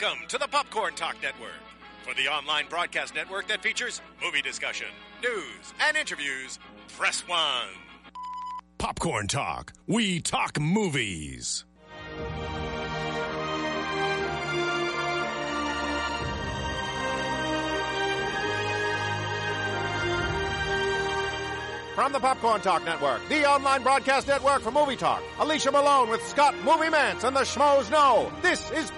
Welcome to the Popcorn Talk Network, for the online broadcast network that features movie discussion, news, and interviews. Press one. Popcorn Talk. We talk movies. From the Popcorn Talk Network, the online broadcast network for movie talk. Alicia Malone with Scott Movie Mantz and the Schmoes Know. This is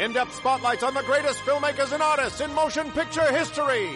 Profile. In-depth spotlights on the greatest filmmakers and artists in motion picture history.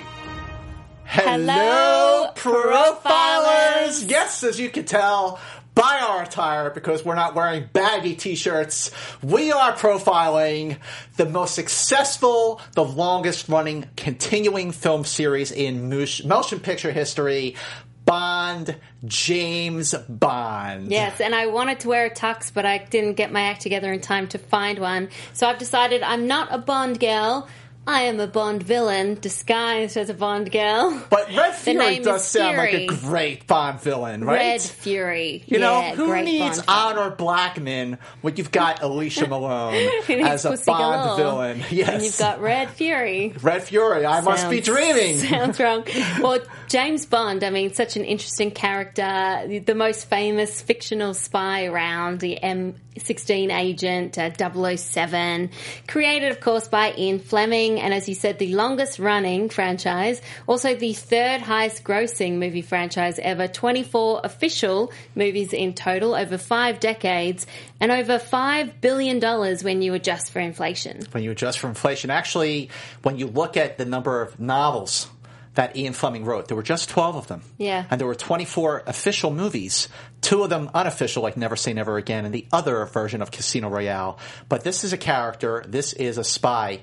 Hello, profilers! Yes, as you can tell by our attire, because we're not wearing baggy t-shirts, we are profiling the most successful, the longest running continuing film series in motion picture history, Bond, James Bond. Yes, and I wanted to wear a tux, but I didn't get my act together in time to find one. So I've decided I'm not a Bond girl. I am a Bond villain disguised as a Bond girl. But Red Fury does sound Fury. like a great Bond villain, right? Red Fury. You yeah, know, who needs Honor Blackman when you've got Alicia Malone as a Pussy Bond Galore. villain? Yes. And you've got Red Fury. Red Fury, I sounds, must be dreaming. Sounds wrong. Well, James Bond, I mean, such an interesting character, the most famous fictional spy around, the MI6 agent, uh, 007, created, of course, by Ian Fleming and as you said, the longest running franchise, also the third highest grossing movie franchise ever, 24 official movies in total over five decades, and over $5 billion when you adjust for inflation. When you adjust for inflation. Actually, when you look at the number of novels that Ian Fleming wrote. There were just 12 of them. Yeah. And there were 24 official movies, two of them unofficial, like Never Say Never Again, and the other version of Casino Royale. But this is a character, this is a spy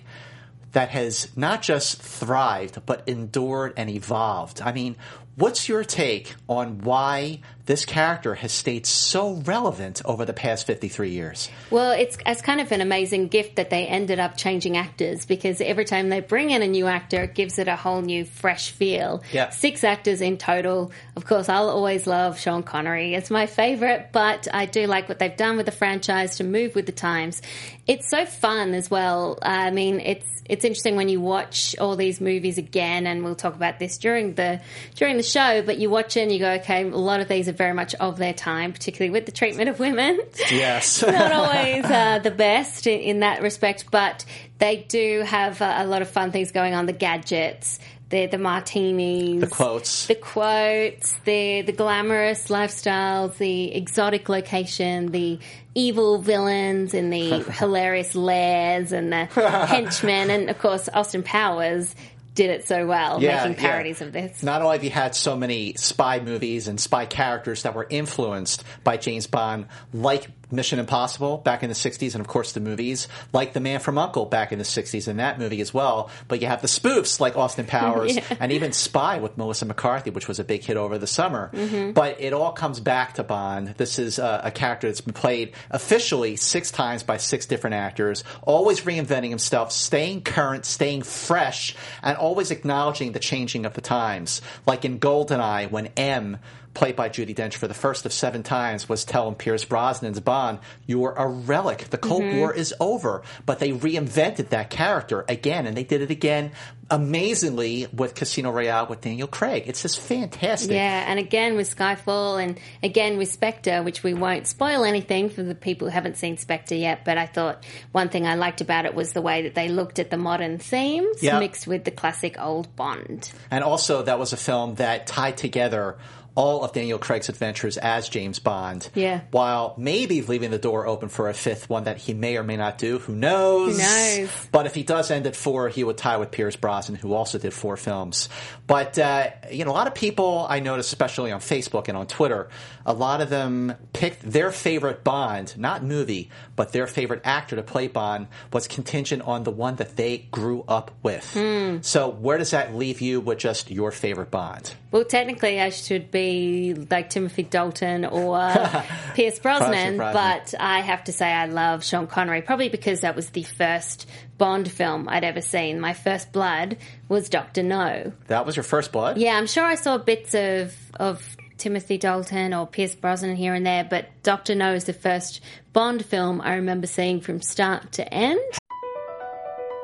that has not just thrived, but endured and evolved. I mean, what's your take on why this character has stayed so relevant over the past 53 years? Well, it's, it's kind of an amazing gift that they ended up changing actors because every time they bring in a new actor, it gives it a whole new, fresh feel. Yeah. Six actors in total. Of course, I'll always love Sean Connery. It's my favorite, but I do like what they've done with the franchise to move with the times. It's so fun as well. I mean, it's it's interesting when you watch all these movies again, and we'll talk about this during the during the show. But you watch it and you go, okay, a lot of these are very much of their time, particularly with the treatment of women. Yes, not always uh, the best in, in, that respect, but they do have uh, a lot of fun things going on. The gadgets, the the martinis, the quotes, the quotes, the the glamorous lifestyles, the exotic location, the evil villains and the hilarious lairs and the henchmen, and of course Austin Powers did it so well, yeah, making parodies yeah. of this. Not only have you had so many spy movies and spy characters that were influenced by James Bond, like Mission Impossible back in the 60s, and of course the movies, like The Man from Uncle back in the 60s, and that movie as well. But you have the spoofs like Austin Powers, Yeah. and even Spy with Melissa McCarthy, which was a big hit over the summer. Mm-hmm. But it all comes back to Bond. This is a, a character that's been played officially six times by six different actors, always reinventing himself, staying current, staying fresh, and always acknowledging the changing of the times. Like in GoldenEye, when M played by Judi Dench for the first of seven times, was telling Pierce Brosnan's Bond, "You're a relic. The Cold Mm-hmm. War is over." But they reinvented that character again, and they did it again amazingly with Casino Royale with Daniel Craig. It's just fantastic. Yeah, and again with Skyfall and again with Spectre, which we won't spoil anything for the people who haven't seen Spectre yet, but I thought one thing I liked about it was the way that they looked at the modern themes Yeah. mixed with the classic old Bond. And also, that was a film that tied together all of Daniel Craig's adventures as James Bond. Yeah. While maybe leaving the door open for a fifth one that he may or may not do. Who knows? Who knows? But if he does end at four, he would tie with Pierce Brosnan, who also did four films. But, uh, you know, a lot of people I noticed, especially on Facebook and on Twitter, a lot of them picked their favorite Bond, not movie, but their favorite actor to play Bond was contingent on the one that they grew up with. Hmm. So where does that leave you with just your favorite Bond? Well, technically, I should be like Timothy Dalton or Pierce Brosnan, Brosnan. but I have to say I love Sean Connery, probably because that was the first Bond film I'd ever seen. My first blood was Doctor No. That was your first blood? Yeah, I'm sure I saw bits of of Timothy Dalton or Pierce Brosnan here and there, but Doctor No is the first Bond film I remember seeing from start to end.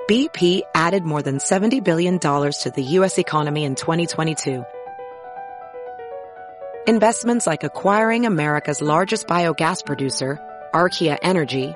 BP added more than $70 billion to the U.S. economy in 2022. Investments like acquiring America's largest biogas producer, Archaea Energy,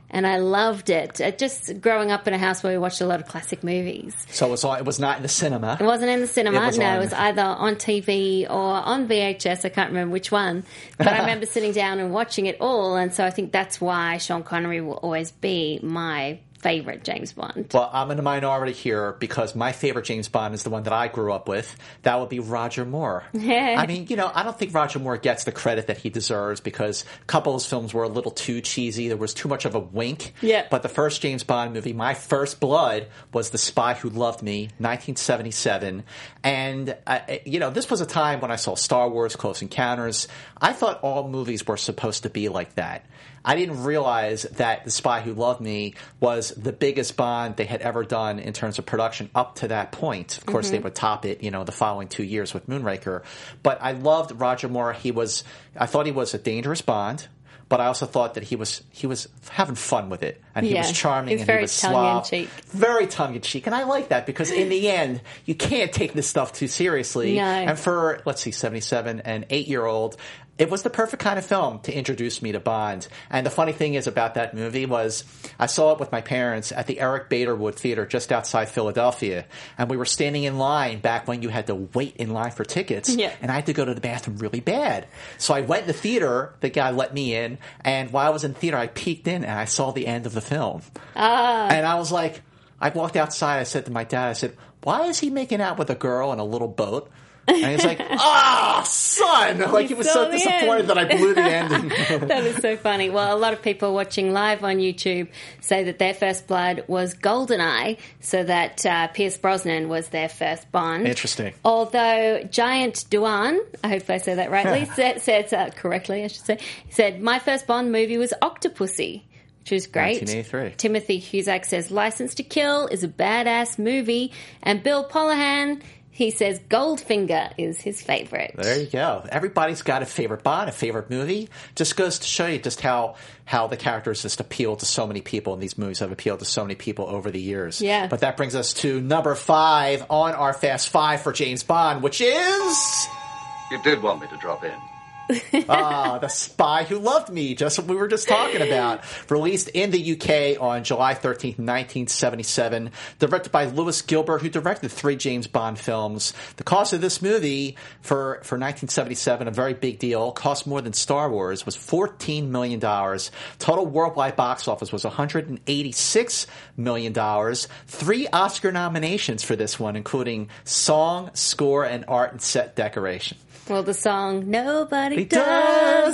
And I loved it. Uh, Just growing up in a house where we watched a lot of classic movies. So it was, all, it was not in the cinema. It wasn't in the cinema. It was no, on- it was either on TV or on VHS. I can't remember which one. But I remember sitting down and watching it all. And so I think that's why Sean Connery will always be my favorite James Bond. Well, I'm in a minority here because my favorite James Bond is the one that I grew up with. That would be Roger Moore. I mean, you know, I don't think Roger Moore gets the credit that he deserves because a couple of his films were a little too cheesy. There was too much of a wink. Yeah. But the first James Bond movie, my first blood, was The Spy Who Loved Me, 1977. And, uh, you know, this was a time when I saw Star Wars, Close Encounters. I thought all movies were supposed to be like that. I didn't realize that The Spy Who Loved Me was the biggest Bond they had ever done in terms of production up to that point. Of course, they would top it, you know, the following two years with Moonraker. But I loved Roger Moore. He was, I thought he was a dangerous Bond. But I also thought that he was he was having fun with it, and he was charming, He was and very he was suave, very tongue in cheek, and I like that because in the end, you can't take this stuff too seriously. No. And for let's see, seventy seven, and eight year old, it was the perfect kind of film to introduce me to Bond. And the funny thing is about that movie was I saw it with my parents at the Eric Baederwood Theater just outside Philadelphia, and we were standing in line back when you had to wait in line for tickets, Yeah. and I had to go to the bathroom really bad. So I went in the theater. The guy let me in, and while I was in the theater, I peeked in and I saw the end of the film. Ah. And I was like, I walked outside. I said to my dad, I said, "Why is he making out with a girl in a little boat?" And he's like, "Ah, son!" Like he was so disappointed end. that I blew the ending. that is so funny. Well, a lot of people watching live on YouTube say that their first blood was Goldeneye, so that uh, Pierce Brosnan was their first Bond. Interesting. Although Giant Duan, I hope I say that rightly, said, said uh, correctly, I should say, He said my first Bond movie was Octopussy. Which is great. 1983. Timothy Cusack says License to Kill is a badass movie, and Bill Pollahan He says Goldfinger is his favorite. There you go. Everybody's got a favorite Bond, a favorite movie. Just goes to show you just how how the characters just appeal to so many people, and these movies have appealed to so many people over the years. Yeah. But that brings us to number five on our Fast Five for James Bond, which is You did want me to drop in. ah, The Spy Who Loved Me, just what we were just talking about. Released in the UK on July 13th, 1977. Directed by Lewis Gilbert, who directed three James Bond films. The cost of this movie for, for 1977, a very big deal, cost more than Star Wars, was $14 million. Total worldwide box office was $186 million. Three Oscar nominations for this one, including song, score, and art and set decoration. Well, the song "Nobody Does,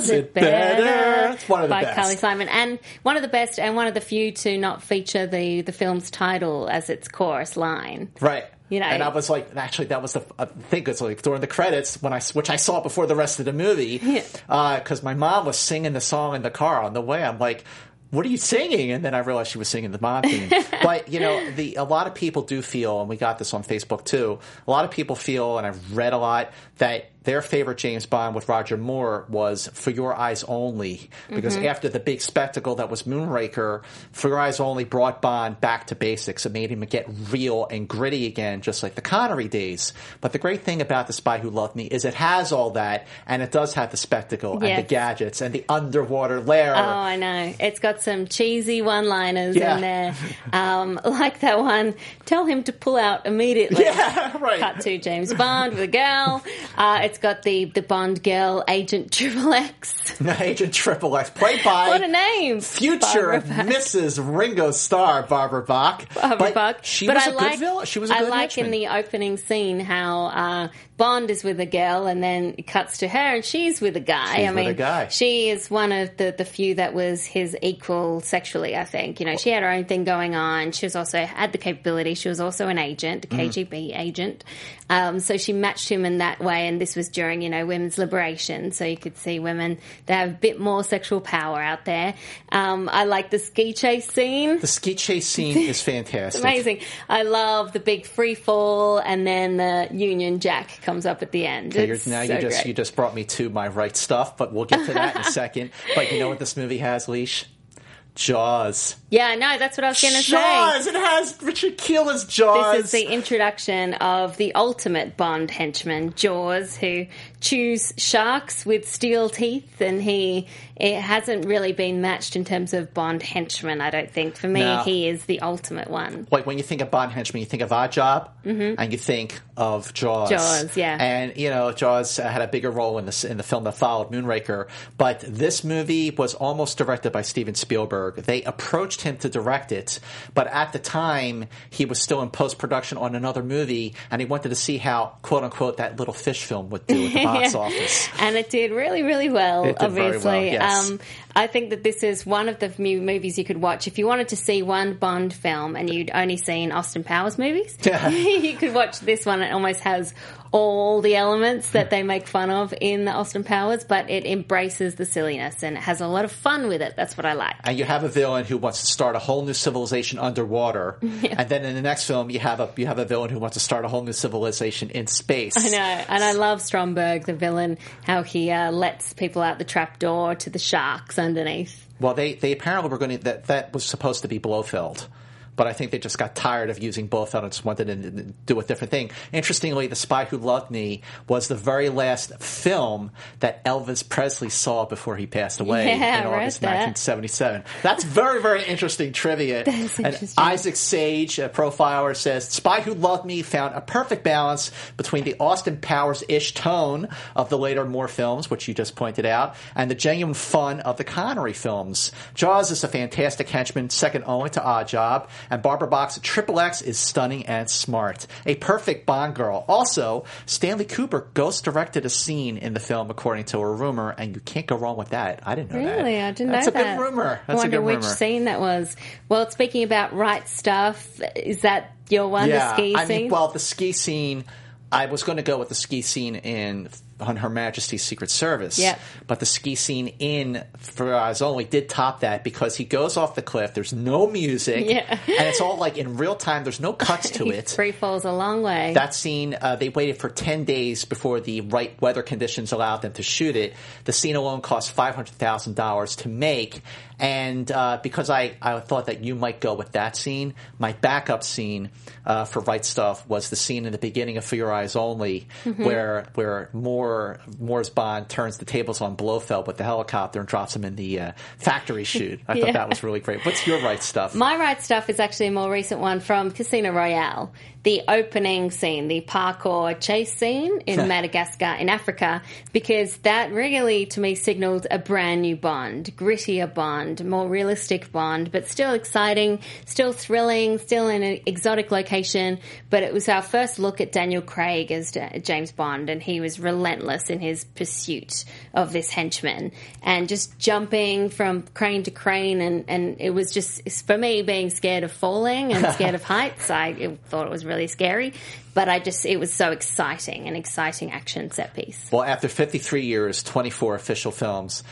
Does It Better. Better" It's one of the by best. Carly Simon, and one of the best, and one of the few to not feature the the film's title as its chorus line. Right. You know- and I was like, actually, that was the uh, I think it's like during the credits when I which I saw before the rest of the movie because uh, my mom was singing the song in the car on the way. I'm like. What are you singing? And then I realized she was singing the Bond theme. but you know, the a lot of people do feel, and we got this on Facebook too. A lot of people feel, and I've read a lot that their favorite James Bond with Roger Moore was For Your Eyes Only, because Mhm. after the big spectacle that was Moonraker, For Your Eyes Only brought Bond back to basics. It made him get real and gritty again, just like the Connery days. But the great thing about The Spy Who Loved Me is it has all that, and it does have the spectacle and the gadgets and the underwater lair. Oh, I know. It's got some cheesy one-liners Yeah. in there, um, like that one. Tell him to pull out immediately. Yeah, right. Cut to James Bond with a girl. Uh, it's got the the Bond girl, Agent Triple X. Agent Triple X, played by What a name! future Mrs. Ringo Starr, Barbara Bach. Barbara but Bach. She but was I a like, good villain. She was a I good like in the opening scene how uh, Bond is with a girl and then it cuts to her and she's with a guy. She's I with mean, a guy. she is one of the, the few that was his equal sexually, I think. You know, she had her own thing going on. She was also had the capability. She was also an agent, a Mm. KGB agent. Um, so she matched him in that way. And this was during, you know, women's liberation. So you could see women, they have a bit more sexual power out there. Um, I like the ski chase scene. The ski chase scene is fantastic. Amazing. I love the big free fall, and then the Union Jack comes up at the end. Okay, you're, now so you just great. you just brought me to my right stuff, but we'll get to that in a second. But you know what this movie has, Leash? Jaws. Yeah, no, that's what I was going to say. Jaws. It has Richard Kiel as Jaws. This is the introduction of the ultimate Bond henchman, Jaws, who chews sharks with steel teeth, and he it hasn't really been matched in terms of Bond henchman. I don't think. For me, No. he is the ultimate one. like when you think of Bond henchman, you think of Odd Job, Mhm. and you think of Jaws. Jaws, yeah. And you know, Jaws had a bigger role in the in the film that followed, Moonraker. But this movie was almost directed by Steven Spielberg. They approached him to direct it, but at the time he was still in post production on another movie, and he wanted to see how quote unquote that little fish film would do at the box Yeah. office. and it did really, really well. It did very obviously, well, yes. um, I think that this is one of the few movies you could watch if you wanted to see one Bond film and you'd only seen Austin Powers movies. you could watch this one. It almost has all the elements that they make fun of in the Austin Powers, but it embraces the silliness and it has a lot of fun with it. That's what I like. and you have a villain who wants to start a whole new civilization underwater, and then in the next film you have a you have a villain who wants to start a whole new civilization in space. I know, and I love Stromberg, the villain, how he uh, lets people out the trapdoor to the sharks underneath. Well, they they apparently were going to that that was supposed to be Blofeld. But I think they just got tired of using Blofeld and just wanted to do a different thing. Interestingly, The Spy Who Loved Me was the very last film that Elvis Presley saw before he passed away Yeah, in August that. 1977. That's very, very interesting trivia. That is and. Isaac Sage, a profiler, says Spy Who Loved Me found a perfect balance between the Austin Powers ish tone of the later Moore films, which you just pointed out, and the genuine fun of the Connery films. Jaws is a fantastic henchman, second only to Odd Job, and Barbara Bach's Triple X is stunning and smart. A perfect Bond girl. Also, Stanley Kubrick ghost directed a scene in the film, according to a rumor, and you can't go wrong with that. I didn't know that. Really, I didn't That's know a good rumor. I That's a wonder which scene that was. Well, speaking about right stuff, is that your one? yeah, the ski scene? I scene. mean, well, the ski scene. I was going to go with the ski scene in on Her Majesty's Secret Service. Yep. But the ski scene in For Eyes Only did top that because he goes off the cliff. There's no music, Yeah. and it's all like in real time. There's no cuts to it. free falls a long way. That scene, uh, they waited for 10 days before the right weather conditions allowed them to shoot it. The scene alone cost $500,000 to make. And uh, because I, I thought that you might go with that scene, my backup scene uh, for Right Stuff was the scene in the beginning of For Your Eyes Only, Mhm. where where Moore Moore's Bond turns the tables on Blofeld with the helicopter and drops him in the uh, factory chute. I thought that was really great. What's your Right Stuff? My right stuff is actually a more recent one from Casino Royale. The opening scene, the parkour chase scene in Madagascar in Africa, because that really to me signaled a brand new Bond, grittier Bond, more realistic Bond, but still exciting, still thrilling, still in an exotic location. But it was our first look at Daniel Craig as James Bond, and he was relentless in his pursuit of this henchman and just jumping from crane to crane. And, and it was just, for me, being scared of falling and scared of heights, I thought it was really scary. But I just, it was so exciting, an exciting action set piece. Well, after 53 years, 24 official films,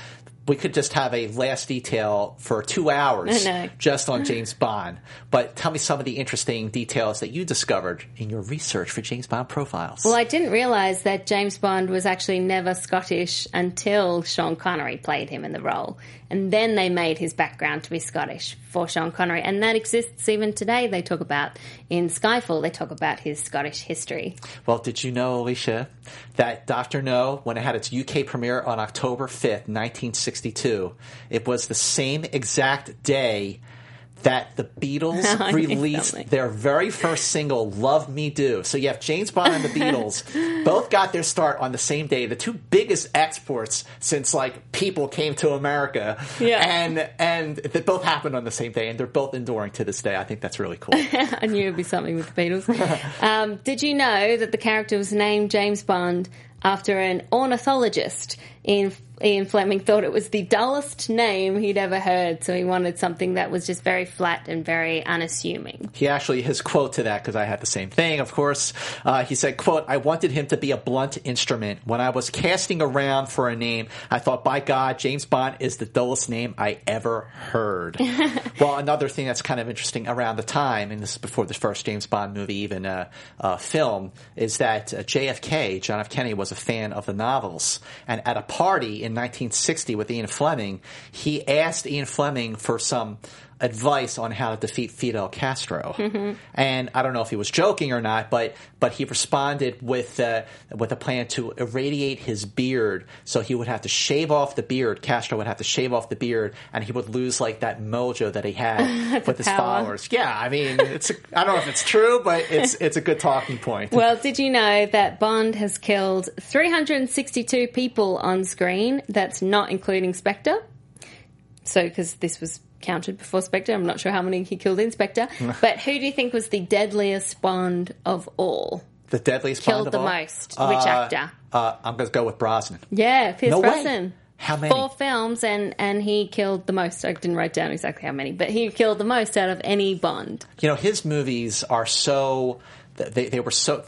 we could just have a last detail for two hours know. just on James Bond. But tell me some of the interesting details that you discovered in your research for James Bond profiles. Well, I didn't realize that James Bond was actually never Scottish until Sean Connery played him in the role. And then they made his background to be Scottish for Sean Connery. And that exists even today. They talk about in Skyfall, they talk about his Scottish history. Well, did you know, Alicia, that Dr. No, when it had its UK premiere on October 5th, 1962, it was the same exact day that the Beatles released their very first single, Love Me Do. So you have James Bond and the Beatles both got their start on the same day, the two biggest exports since like people came to America. Yeah. And and they both happened on the same day and they're both enduring to this day. I think that's really cool. I knew it'd be something with the Beatles. um, did you know that the character was named James Bond after an ornithologist? Ian, Ian Fleming thought it was the dullest name he'd ever heard, so he wanted something that was just very flat and very unassuming. He actually, his quote to that, because I had the same thing, of course, uh, he said, quote, I wanted him to be a blunt instrument. When I was casting around for a name, I thought, by God, James Bond is the dullest name I ever heard. well, another thing that's kind of interesting around the time, and this is before the first James Bond movie even uh, uh, film, is that uh, JFK, John F. Kennedy, was a fan of the novels. And at a party in 1960 with Ian Fleming, he asked Ian Fleming for some advice on how to defeat Fidel Castro. Mhm. And I don't know if he was joking or not, but but he responded with uh, with a plan to irradiate his beard, so he would have to shave off the beard. Castro would have to shave off the beard, and he would lose like that mojo that he had with his power. followers. Yeah, I mean, it's a, I don't know if it's true, but it's it's a good talking point. Well, did you know that Bond has killed 362 people on screen? That's not including Spectre. So, because this was counted before Spectre, I'm not sure how many he killed in Spectre. but who do you think was the deadliest Bond of all? the deadliest killed Bond of the all? most. Which Uh, actor? Uh, I'm going to go with Brosnan. Yeah, Pierce No way. Brosnan. How many? Four films, and and he killed the most. I didn't write down exactly how many, but he killed the most out of any Bond. you know his movies are so they, they were so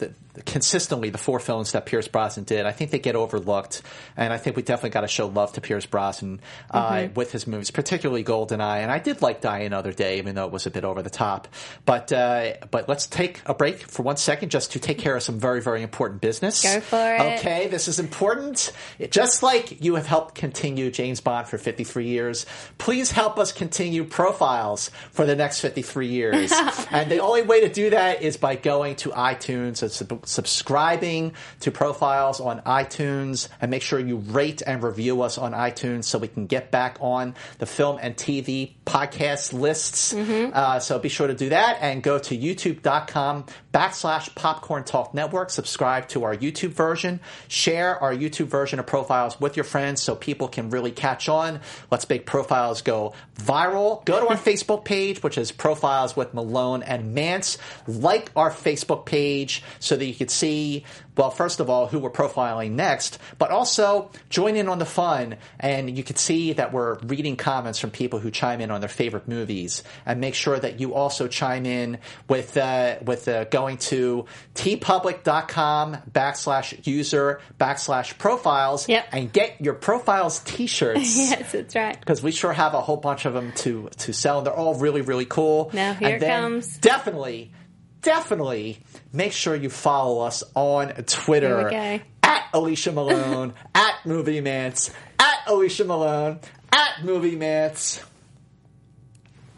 consistently the four films that Pierce Brosnan did. I think they get overlooked, and I think we definitely got to show love to Pierce Brosnan uh, Mhm. with his movies, particularly Goldeneye. And I did like Die Another Day, even though it was a bit over the top. But uh, but let's take a break for one second just to take care of some very very important business. Go for it. Okay, this is important. It- Just like you have helped continue James Bond for 53 years, please help us continue profiles for the next 53 years. and the only way to do that is by going to iTunes and subscribing to profiles on iTunes and make sure you rate and review us on iTunes so we can get back on the film and TV podcast lists. Uh, so be sure to do that and go to youtube.com backslash popcorn talk network. Subscribe to our YouTube version. Share our YouTube version of profiles with your friends so people can really catch on. Let's make profiles go viral. Go to our Facebook page, which is profiles with Malone and Mantz. Like our Facebook page so that you could see, well, first of all, who we're profiling next, but also join in on the fun. And you could see that we're reading comments from people who chime in on their favorite movies, and make sure that you also chime in with uh, with uh, going to teepublic.com backslash user backslash profiles Yep. and get your profiles T-shirts yes, that's right. because we sure have a whole bunch of them to to sell. and They're all really really cool. Now, here and it then comes. Definitely, definitely make sure you follow us on Twitter Here we go. at Alicia Malone, at Movie Mantz, at Alicia Malone, at Movie Mantz,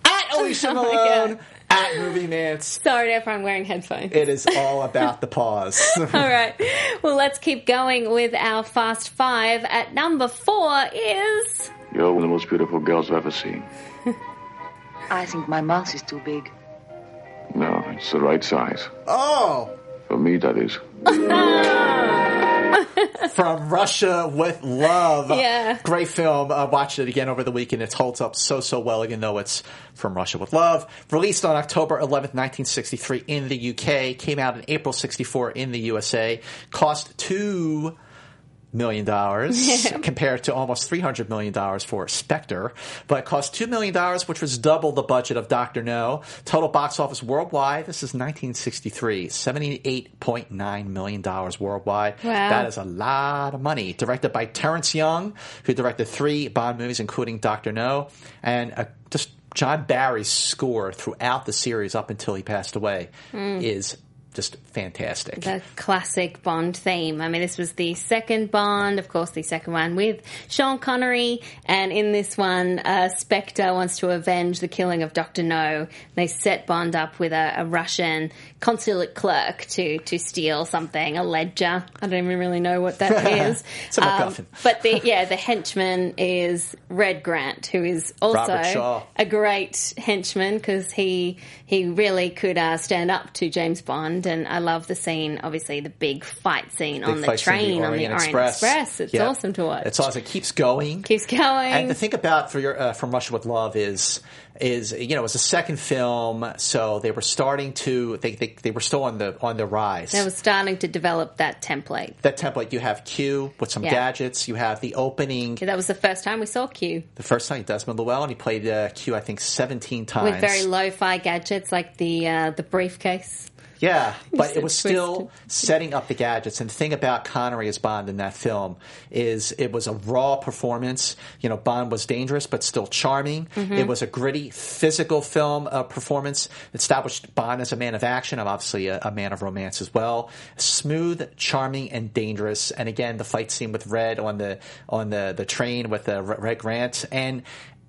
at oh Alicia Oh Malone, God. at Movie Mantz. Sorry to everyone wearing headphones. It is all about the pause. All right. Well, let's keep going with our Fast Five. At number four is. You're one of the most beautiful girls I've ever seen. I think my mouth is too big. No, it's the right size. oh. For me, that is. from Russia with Love. Yeah. Great film. I watched it again over the weekend. It holds up so, so well, even though it's from Russia with Love. Released on October 11th, 1963 in the UK. Came out in April 64 in the USA. Cost two million dollars compared to almost three hundred million dollars for Spectre, but it cost two million dollars, which was double the budget of Doctor No. Total box office worldwide. This is 1963, 78.9 million dollars worldwide. Wow. That is a lot of money. Directed by Terrence Young, who directed three Bond movies, including Doctor No, and uh, just John Barry's score throughout the series up until he passed away is just fantastic. The classic Bond theme. I mean, this was the second Bond, of course, the second one with Sean Connery, and in this one, uh, Spectre wants to avenge the killing of Doctor No. They set Bond up with a, a Russian consulate clerk to to steal something, a ledger. I don't even really know what that is. Um, It's a MacGuffin. but the yeah, the henchman is Red Grant, who is also a great henchman because he he really could uh, stand up to James Bond, and I love the scene. Obviously, the big fight scene on the train on the Orient Express. It's Yeah. awesome to watch. It's awesome. It keeps going. Keeps going. And the thing about for your uh, from Russia with Love is is you know it was a second film, so they were starting to they they, they were still on the on the rise. They were starting to develop that template. that template, you have Q with some Yeah. gadgets. You have the opening. That was the first time we saw Q The first time, Desmond Llewellyn, he played uh, Q, I think, seventeen times. with very lo-fi gadgets like the uh, the briefcase. Yeah, but it was still setting up the gadgets. And the thing about Connery as Bond in that film is it was a raw performance. You know, Bond was dangerous but still charming. Mm-hmm. It was a gritty, physical film uh, performance. It established Bond as a man of action. I'm obviously a, a man of romance as well. Smooth, charming, and dangerous. And again, the fight scene with Red on the on the the train with uh, Red Grant and.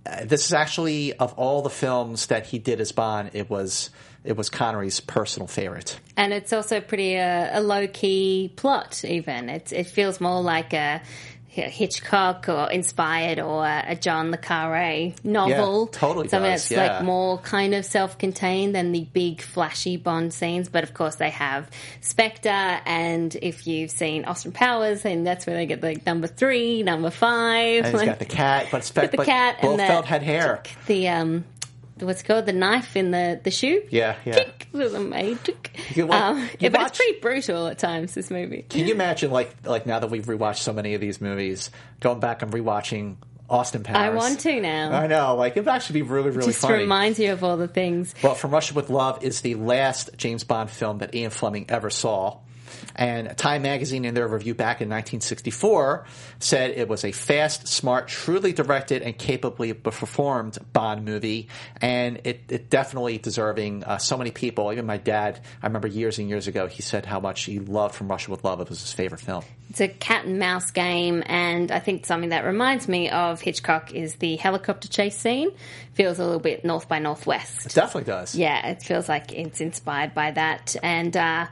Uh, this is actually of all the films that he did as Bond, it was it was Connery's personal favorite. And it's also pretty uh, a low key plot. Even it it feels more like a Hitchcock or inspired or a John le Carre novel. Yeah, totally Something does, that's yeah. like more kind of self contained than the big flashy Bond scenes. But of course, they have Spectre, and if you've seen Austin Powers, then that's where they get like number three, number five. And he's like- got the cat, but it's with the but cat and Blofeld the had hair. the um. What's it called the knife in the the shoe? Yeah, yeah. Tick, with a magic. You like- Um, yeah, but it's pretty brutal at times. This movie. Can you imagine, like, like now that we've rewatched so many of these movies, going back and rewatching Austin Powers? I want to now. I know, like it would actually be really, really funny. Just funny. reminds you of all the things. Well, From Russia with Love is the last James Bond film that Ian Fleming ever saw. And Time Magazine, in their review back in 1964, said it was a fast, smart, truly directed, and capably performed Bond movie. And it, it definitely deserving. Uh, so many people, even my dad, I remember years and years ago, he said how much he loved From Russia with Love. It was his favorite film. It's a cat and mouse game, and I think something that reminds me of Hitchcock is the helicopter chase scene. Feels a little bit North by Northwest. It definitely does. Yeah, it feels like it's inspired by that. And, uh,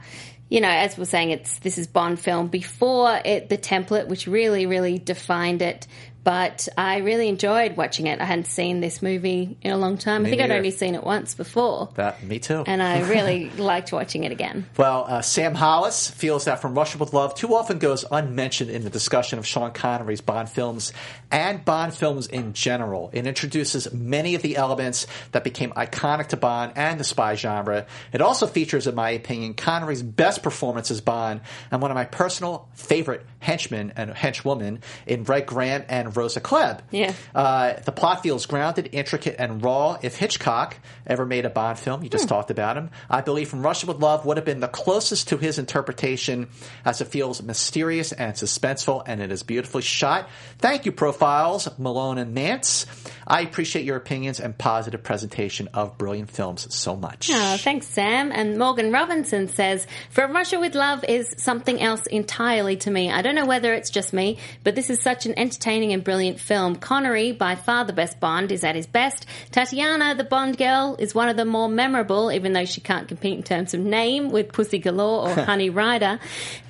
you know, as we're saying, it's this is Bond film before it, the template, which really, really defined it, But I really enjoyed watching it. I hadn't seen this movie in a long time. Me I think I'd only seen it once before. That me too. And I really liked watching it again. Well, uh, Sam Hollis feels that From Russia with Love too often goes unmentioned in the discussion of Sean Connery's Bond films and Bond films in general. It introduces many of the elements that became iconic to Bond and the spy genre. It also features, in my opinion, Connery's best performance as Bond and one of my personal favorite henchmen and henchwomen in Red Grant and Rosa Klebb. Yeah. Uh, the plot feels grounded, intricate, and raw. If Hitchcock ever made a Bond film, you just talked about him, I believe From Russia with Love would have been the closest to his interpretation as it feels mysterious and suspenseful, and it is beautifully shot. Thank you, Profiles, Malone and Mantz. I appreciate your opinions and positive presentation of brilliant films so much. Oh, thanks, Sam. And Morgan Robinson says, From Russia with Love is something else entirely to me. I don't know whether it's just me, but this is such an entertaining and brilliant film. Connery, by far the best Bond, is at his best. Tatiana, the Bond girl, is one of the more memorable, even though she can't compete in terms of name with Pussy Galore or Honey Ryder.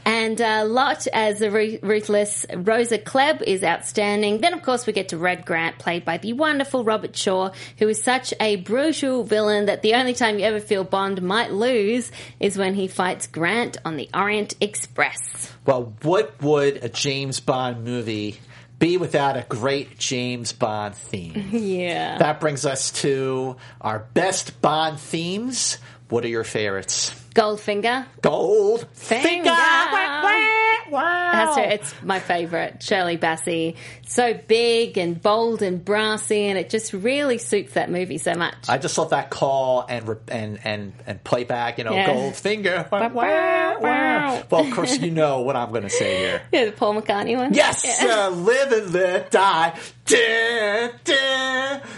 And uh, Lot as the ruthless Rosa Klebb is outstanding. Then, of course, we get to Red Grant, played by the wonderful Robert Shaw, who is such a brutal villain that the only time you ever feel Bond might lose is when he fights Grant on the Orient Express. Well, what would a James Bond movie be without a great James Bond theme? yeah. That brings us to our best Bond themes. What are your favorites? Goldfinger. Gold Finger. That's her. It's my favorite. Shirley Bassey. So big and bold and brassy, and it just really suits that movie so much. I just love that call and re- and and and playback. You know, Yeah. Goldfinger. Wow, wow. Well, of course, you know what I'm going to say here. Yeah, the Paul McCartney one. Yes, Yeah. uh, live and let die.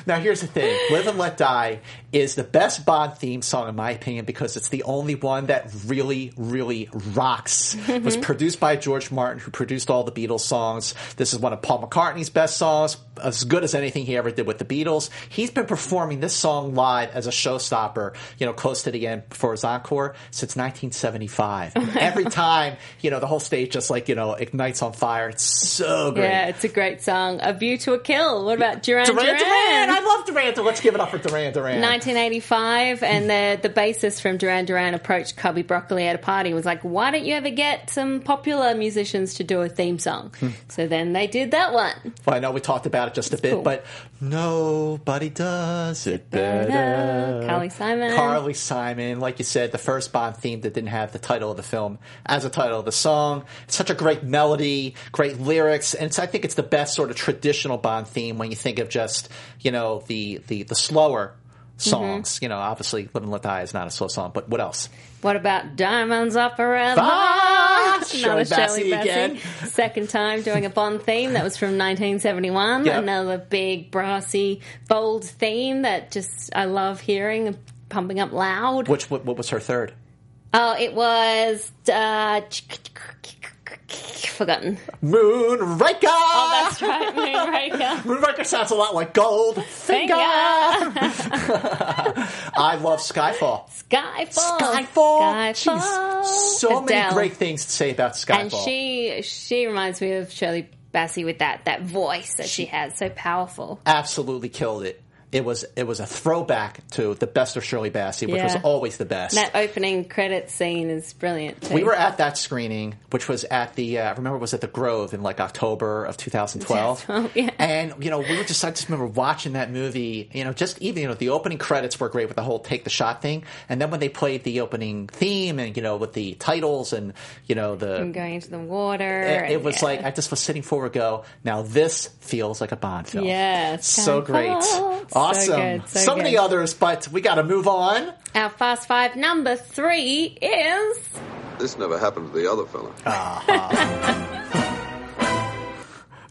Now, here's the thing: "Live and Let Die" is the best Bond theme song, in my opinion, because it's the only one that really, really rocks. It was mm-hmm. produced by George Martin, who produced all the Beatles songs. This is one of Paul McCartney's best songs, as good as anything he ever did with the Beatles. He's been performing this song live as a showstopper, you know, close to the end for his encore since 1975. Every time, you know, the whole stage just like you know ignites on fire. It's so great. Yeah, it's a great song. A View to a Kill. What about Duran Duran Duran? Duran. I love Duran. Duran. Let's give it up for Duran Duran. 1985, and the the bassist from Duran Duran approached Cubby Broccoli at a party and was like, "Why don't you ever get some popular musicians to do a theme song?" Hmm. So then they did that one. Well, I know we talked about it just a bit, cool. but nobody does it better. Carly Simon. Carly Simon, like you said, the first Bond theme that didn't have the title of the film as a title of the song. It's such a great melody, great lyrics, and it's, I think it's the best sort of traditional Bond theme when you think of just you know the the, the slower songs. Mm-hmm. You know, obviously, "Live and Let Die" is not a slow song, but what else? What about Diamonds Are Forever? Ah, Another Shirley Bassey Bassey. again. Second time doing a Bond theme. That was from 1971. Yep. Another big, brassy, bold theme that just I love hearing pumping up loud. Which what, what was her third? Oh, it was uh, forgotten. Moonraker. Oh, that's right, Moonraker. Moonraker sounds a lot like Gold Finger. I love Skyfall. Skyfall. Skyfall. Skyfall. Jeez. So many great things to say about Skyfall. And she she reminds me of Shirley Bassey with that that voice that she has, so powerful. absolutely killed it. It was it was a throwback to the best of Shirley Bassey, which was always the best. That opening credit scene is brilliant. Too. we were at that screening, which was at the uh, I remember it was at the Grove in like October of 2012. Oh, yeah. And you know, we were just I just remember watching that movie. You know, just even you know the opening credits were great with the whole take the shot thing, and then when they played the opening theme and you know with the titles and you know the And going into the water. it, it was yeah. like I just was sitting forward. Go now, this feels like a Bond film. Yeah, so great, awesome. good, so many good. others, but we got to move on. Our fast five number three is This never happened to the other fella. Uh-huh.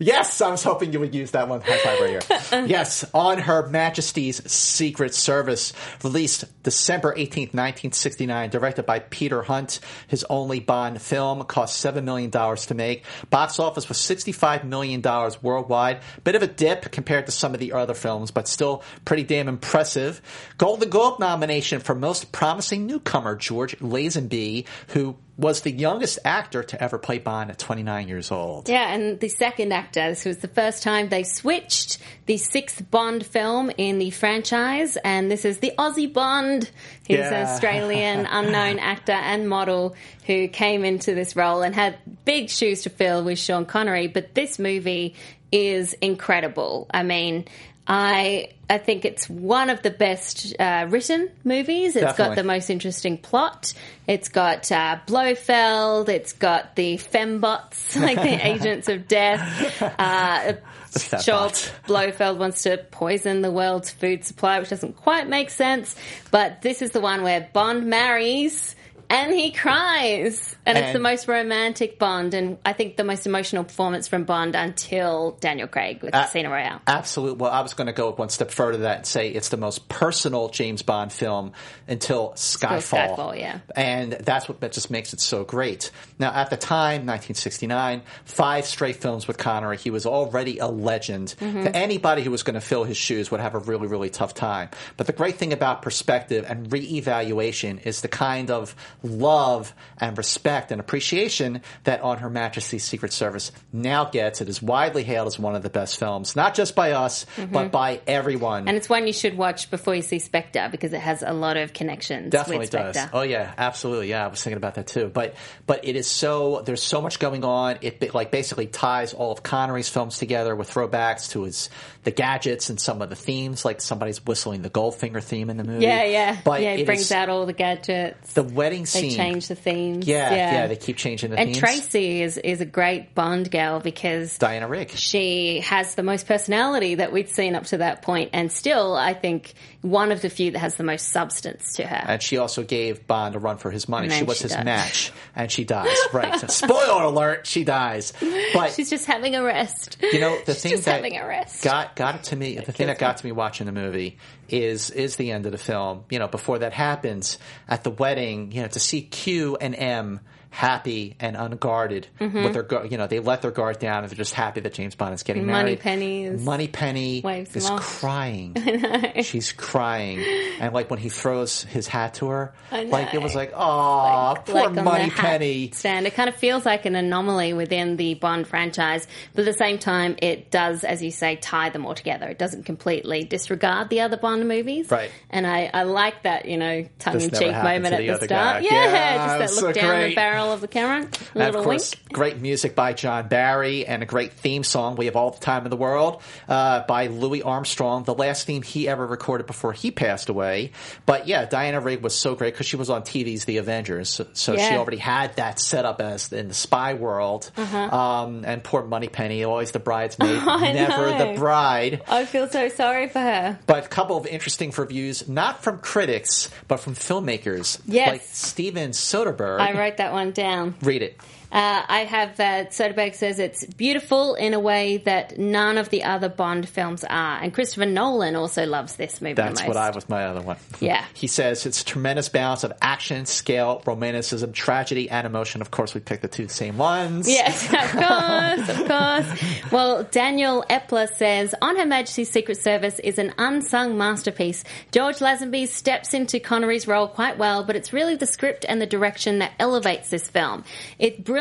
Yes, I was hoping you would use that one. High five right here. yes, on Her Majesty's Secret Service, released December 18th, 1969, directed by Peter Hunt. His only Bond film cost $7 million to make. Box office was $65 million worldwide. Bit of a dip compared to some of the other films, but still pretty damn impressive. Golden Globe nomination for Most Promising Newcomer, George Lazenby, who was the youngest actor to ever play Bond at 29 years old. Yeah, and the second actor. This was the first time they switched the sixth Bond film in the franchise, and this is the Aussie Bond. He's an Australian unknown actor and model who came into this role and had big shoes to fill with Sean Connery. But this movie is incredible. I mean, I I think it's one of the best uh, written movies. It's Definitely. got the most interesting plot. It's got uh, Blofeld. It's got the fembots, like the agents of death. Uh, fembots. Blofeld wants to poison the world's food supply, which doesn't quite make sense. But this is the one where Bond marries. And he cries. And, it's the most romantic Bond, and I think the most emotional performance from Bond until Daniel Craig with Uh, Casino Royale. Absolutely. Well, I was going to go one step further than that and say it's the most personal James Bond film until Skyfall. Skyfall, yeah. And that's what that just makes it so great. Now, at the time, 1969, five straight films with Connery. He was already a legend. Mhm. To anybody who was going to fill his shoes would have a really, really tough time. But the great thing about perspective and reevaluation is the kind of love and respect and appreciation that On Her Majesty's Secret Service now gets. It is widely hailed as one of the best films, not just by us, Mhm. but by everyone. And it's one you should watch before you see Spectre because it has a lot of connections Definitely does. Oh yeah, absolutely. Yeah, I was thinking about that too. But but it is so there's so much going on. It like basically ties all of Connery's films together with throwbacks to his the gadgets and some of the themes. Like somebody's whistling the Goldfinger theme in the movie. Yeah, yeah. But yeah, it it brings is- out all the gadgets. the wedding They scene. change the themes. Yeah, yeah, they keep changing the themes. and themes. Tracy is, is a great Bond girl because Diana Rigg. she has the most personality that we'd seen up to that point, and still, I think one of the few that has the most substance to her. And she also gave Bond a run for his money. She was she his died. match, and she dies. Right. Spoiler alert: she dies. But She's just having a rest. You know, the She's thing that having a rest. got got it to me, the thing that got to me watching the movie is is the end of the film. You know, before that happens, at the wedding, you know, to see Q and M happy and unguarded Mhm. with their you know they let their guard down and they're just happy that James Bond is getting Money married. pennies. Moneypenny is off. crying. I know. She's crying, and like when he throws his hat to her, like it was like, oh, poor like Moneypenny. stand. It kind of feels like an anomaly within the Bond franchise, but at the same time, it does, as you say, tie them all together. It doesn't completely disregard the other Bond movies. Right. And I, I like that, you know, tongue in cheek moment at the the start. guy. Yeah, Yeah, just that look so down great. the barrel of the camera. And of course, wink. great music by John Barry and a great theme song. We have all the time in the world uh, by Louis Armstrong, the last theme he ever recorded before he passed away. But yeah, Diana Rigg was so great because she was on TV's The Avengers, so, so she already had that set up as in the spy world. Uh-huh. Um, and poor Moneypenny, always the bridesmaid, never know. the bride. I feel so sorry for her. But a couple of interesting reviews, not from critics, but from filmmakers. Yes. Like Steven Soderbergh. I wrote that one down. Read it. Uh, I have uh, Soderbergh says it's beautiful in a way that none of the other Bond films are, and Christopher Nolan also loves this movie. That's what. I was my other one. Yeah. He says it's a tremendous balance of action, scale, romanticism, tragedy, and emotion. Of course, we picked the two same ones. Yes, of course, of course. Well, Daniel Epler says On Her Majesty's Secret Service is an unsung masterpiece. George Lazenby steps into Connery's role quite well, but it's really the script and the direction that elevates this film. It brilliantly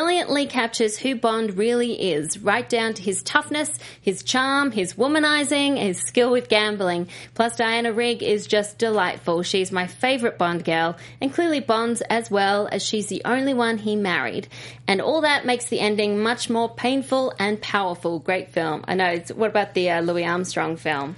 captures who Bond really is, right down to his toughness, his charm, his womanizing, his skill with gambling. Plus, Diana Rigg is just delightful. She's my favorite Bond girl, and clearly Bond's as well, as she's the only one he married. And all that makes the ending much more painful and powerful. Great film. I know. What about the uh, Louis Armstrong film?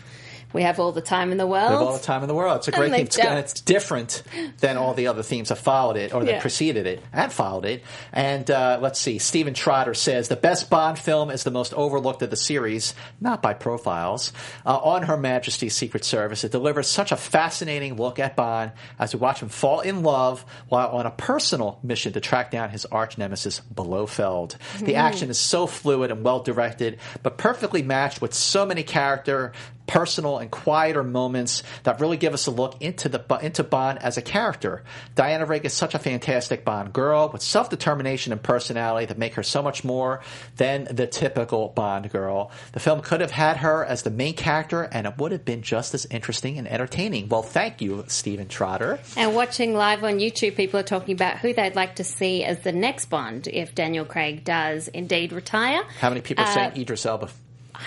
We have all the time in the world. We have all the time in the world. It's a great theme. It's, and it's different than all the other themes that followed it or that Yeah. preceded it and followed it. And uh, let's see. Stephen Trotter says the best Bond film is the most overlooked of the series, not by profiles. Uh, on Her Majesty's Secret Service, it delivers such a fascinating look at Bond as we watch him fall in love while on a personal mission to track down his arch nemesis Blofeld. The Mhm. action is so fluid and well directed, but perfectly matched with so many character personal and quieter moments that really give us a look into the into Bond as a character. Diana Rigg is such a fantastic Bond girl with self determination and personality that make her so much more than the typical Bond girl. The film could have had her as the main character, and it would have been just as interesting and entertaining. Well, thank you, Stephen Trotter. And watching live on YouTube, people are talking about who they'd like to see as the next Bond if Daniel Craig does indeed retire. How many people Uh, saying Idris Elba?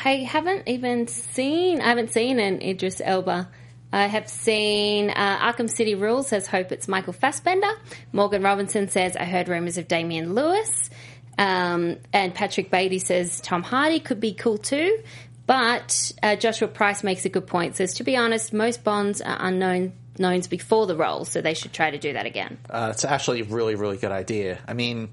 I haven't even seen. I haven't seen an Idris Elba. I have seen uh, Arkham City Rules says hope it's Michael Fassbender. Morgan Robinson says I heard rumors of Damian Lewis. Um, and Patrick Beatty says Tom Hardy could be cool too. But uh, Joshua Price makes a good point. Says to be honest, most Bonds are unknown knowns before the role, so they should try to do that again. Uh, it's actually a really, really good idea. I mean,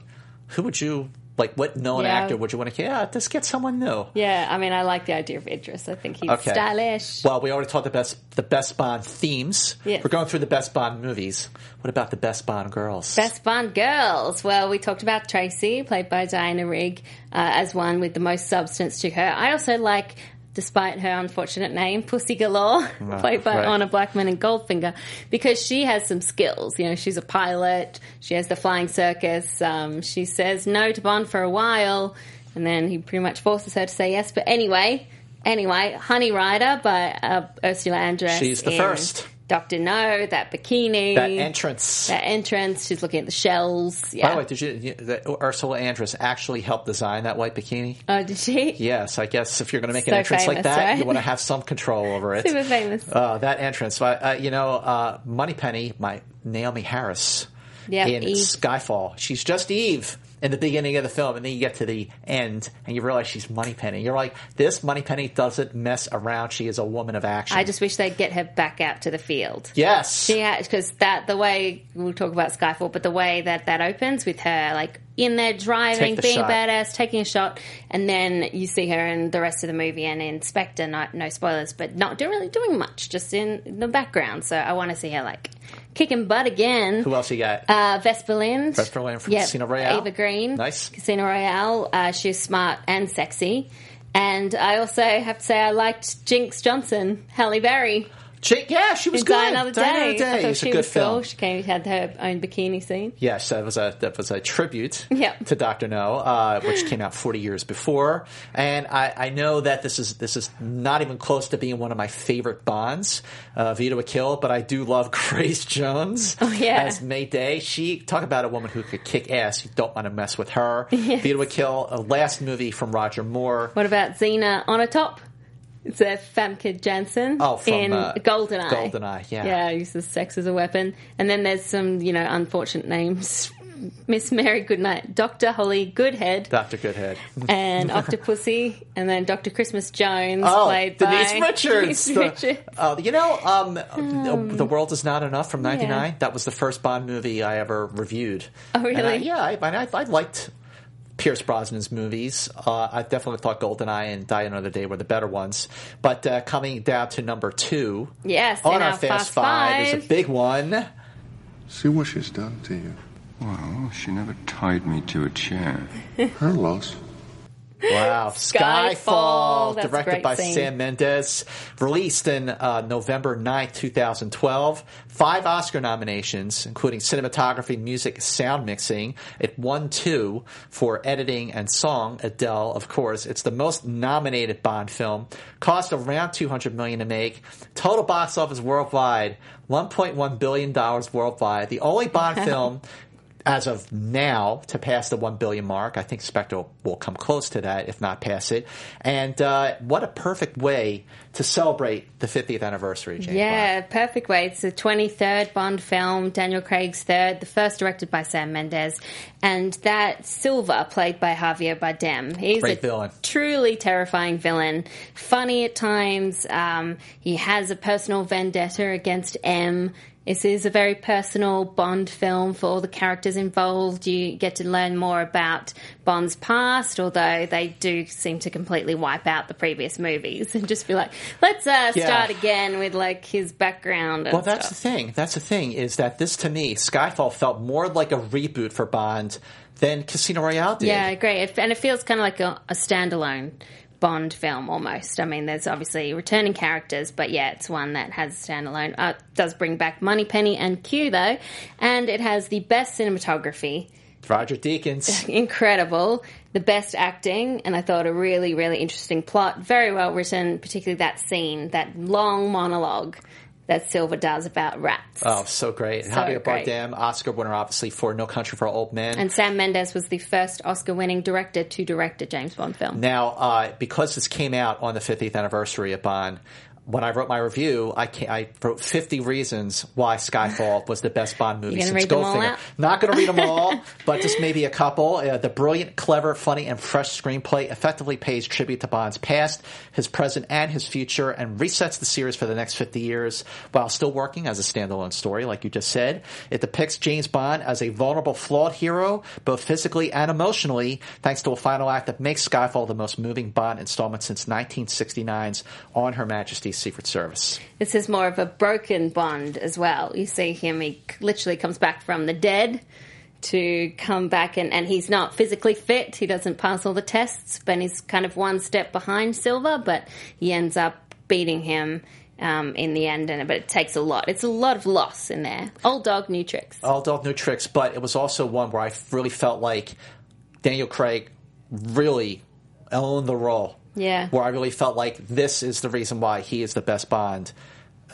who would you like? What known Yeah. actor would you want to? Yeah, let's get someone new. Yeah, I mean, I like the idea of Idris. I think he's Okay. stylish. Well, we already talked the best the best Bond themes. Yes. We're going through the best Bond movies. What about the best Bond girls? Best Bond girls. Well, we talked about Tracy, played by Diana Rigg, uh, as one with the most substance to her. I also like, despite her unfortunate name, Pussy Galore, Ah, played by right. Honor Blackman and Goldfinger, because she has some skills. You know, she's a pilot. She has the flying circus. Um, she says no to Bond for a while, and then he pretty much forces her to say yes. But anyway, anyway, Honey Ryder by uh, Ursula Andress. She's the in first. Doctor No, that bikini, That entrance. that entrance. She's looking at the shells. Yeah. By the way, did you, the, Ursula Andress actually helped design that white bikini? oh, did she? Yes, I guess if you're going to make an So entrance like that, right? you want to have some control over it. Super famous. Uh, that entrance, but, uh, you know, uh, Moneypenny, my Naomie Harris Yeah, in Eve. Skyfall. She's just Eve in the beginning of the film, and then you get to the end, and you realize she's Moneypenny. You're like, this Moneypenny doesn't mess around. She is a woman of action. I just wish they'd get her back out to the field. yes. She because that the way we'll talk about Skyfall, but the way that that opens with her like in there driving, the being shot. a badass, taking a shot, and then you see her in the rest of the movie and in Spectre. Not no spoilers, but not do- really doing much, just in the background. So I want to see her like kicking butt again. Who else you got? Uh, Vesper Lynd. Vesper Lynd from Yep. Casino Royale. Eva Green. Nice. Casino Royale. Uh, she's smart and sexy. And I also have to say I liked Jinx Johnson, Halle Berry. Jake, yeah, she was in good. Die Another Die Another Day. Day I thought is a she good was cool. film. She came, had her own bikini scene. Yes, that was a that was a tribute Yep. to Doctor No, uh, which came out 40 years before. And I, I know that this is this is not even close to being one of my favorite Bonds, uh, Vita a Kill, but I do love Grace Jones Oh, yeah. as Mayday. She talk about a woman who could kick ass. You don't want to mess with her. Yes. Vita a Kill, a last movie from Roger Moore. What about Xenia Onatopp? It's a Famke Janssen Oh, from, in uh, Goldeneye. Goldeneye, yeah. Yeah, uses sex as a weapon. And then there's some, you know, unfortunate names. Miss Mary Goodnight, Dr. Holly Goodhead, Dr. Goodhead. and Octopussy, and then Dr. Christmas Jones, Oh, played Denise by Richards. Denise The- Richards. uh, you know, um, The World Is Not Enough from '99. Yeah. That was the first Bond movie I ever reviewed. Oh, And I- really? yeah, I, I, I liked Pierce Brosnan's movies. Uh, I definitely thought GoldenEye and Die Another Day were the better ones. But uh, coming down to number two Yes, on our our Fast, Fast Five, Five. is a big one. See what she's done to you. Well, she never tied me to a chair. Her loss. Wow. Skyfall. Skyfall, directed by scene. Sam Mendes, released in uh, November 9th, 2012. Five Oscar nominations, including cinematography, music, sound mixing. It won two for editing and song. Adele, of course. It's the most nominated Bond film. Cost around 200 million to make. Total box office worldwide, 1.1 billion dollars worldwide. The only Bond film as of now to pass the 1 billion mark. I think Spectre will come close to that, if not pass it. And uh, what a perfect way to celebrate the 50th anniversary, James Bond. Yeah, perfect way. It's the 23rd Bond film, Daniel Craig's third, the first directed by Sam Mendes. And that Silva, played by Javier Bardem. He's Great a villain. truly terrifying villain. Funny at times. Um, he has a personal vendetta against M. This is a very personal Bond film for all the characters involved. You get to learn more about Bond's past, although they do seem to completely wipe out the previous movies and just be like, let's uh, Yeah. start again with like his background. And Well, that's the thing. That's the thing is that this, to me, Skyfall felt more like a reboot for Bond than Casino Royale did. Yeah, great. and it feels kind of like a, a standalone Bond film almost. I mean, there's obviously returning characters, but yeah, it's one that has standalone. Uh, does bring back Moneypenny and Q though, and it has the best cinematography. Roger Deakins. Incredible. The best acting, and I thought a really, really interesting plot. Very well written, particularly that scene, that long monologue that Silva does about rats. Oh, so great. So Javier great. Bardem, Oscar winner, obviously, for No Country for Old Men. And Sam Mendes was the first Oscar winning director to direct a James Bond film. Now, uh, because this came out on the 50th anniversary of Bond, when I wrote my review, I, I wrote 50 reasons why Skyfall was the best Bond movie since read them all Goldfinger. Not going to read them all, but just maybe a couple. Uh, the brilliant, clever, funny, and fresh screenplay effectively pays tribute to Bond's past, his present, and his future, and resets the series for the next 50 years while still working as a standalone story, like you just said. It depicts James Bond as a vulnerable, flawed hero, both physically and emotionally, thanks to a final act that makes Skyfall the most moving Bond installment since 1969's On Her Majesty's Secret Service. This is more of a broken Bond as well. You see him, he literally comes back from the dead to come back and, and he's not physically fit. He doesn't pass all the tests, but he's kind of one step behind Silva, but he ends up beating him um, in the end. And But it takes a lot. It's a lot of loss in there. Old dog, new tricks. Old dog, new tricks, but it was also one where I really felt like Daniel Craig really owned the role. Yeah. Where I really felt like this is the reason why he is the best Bond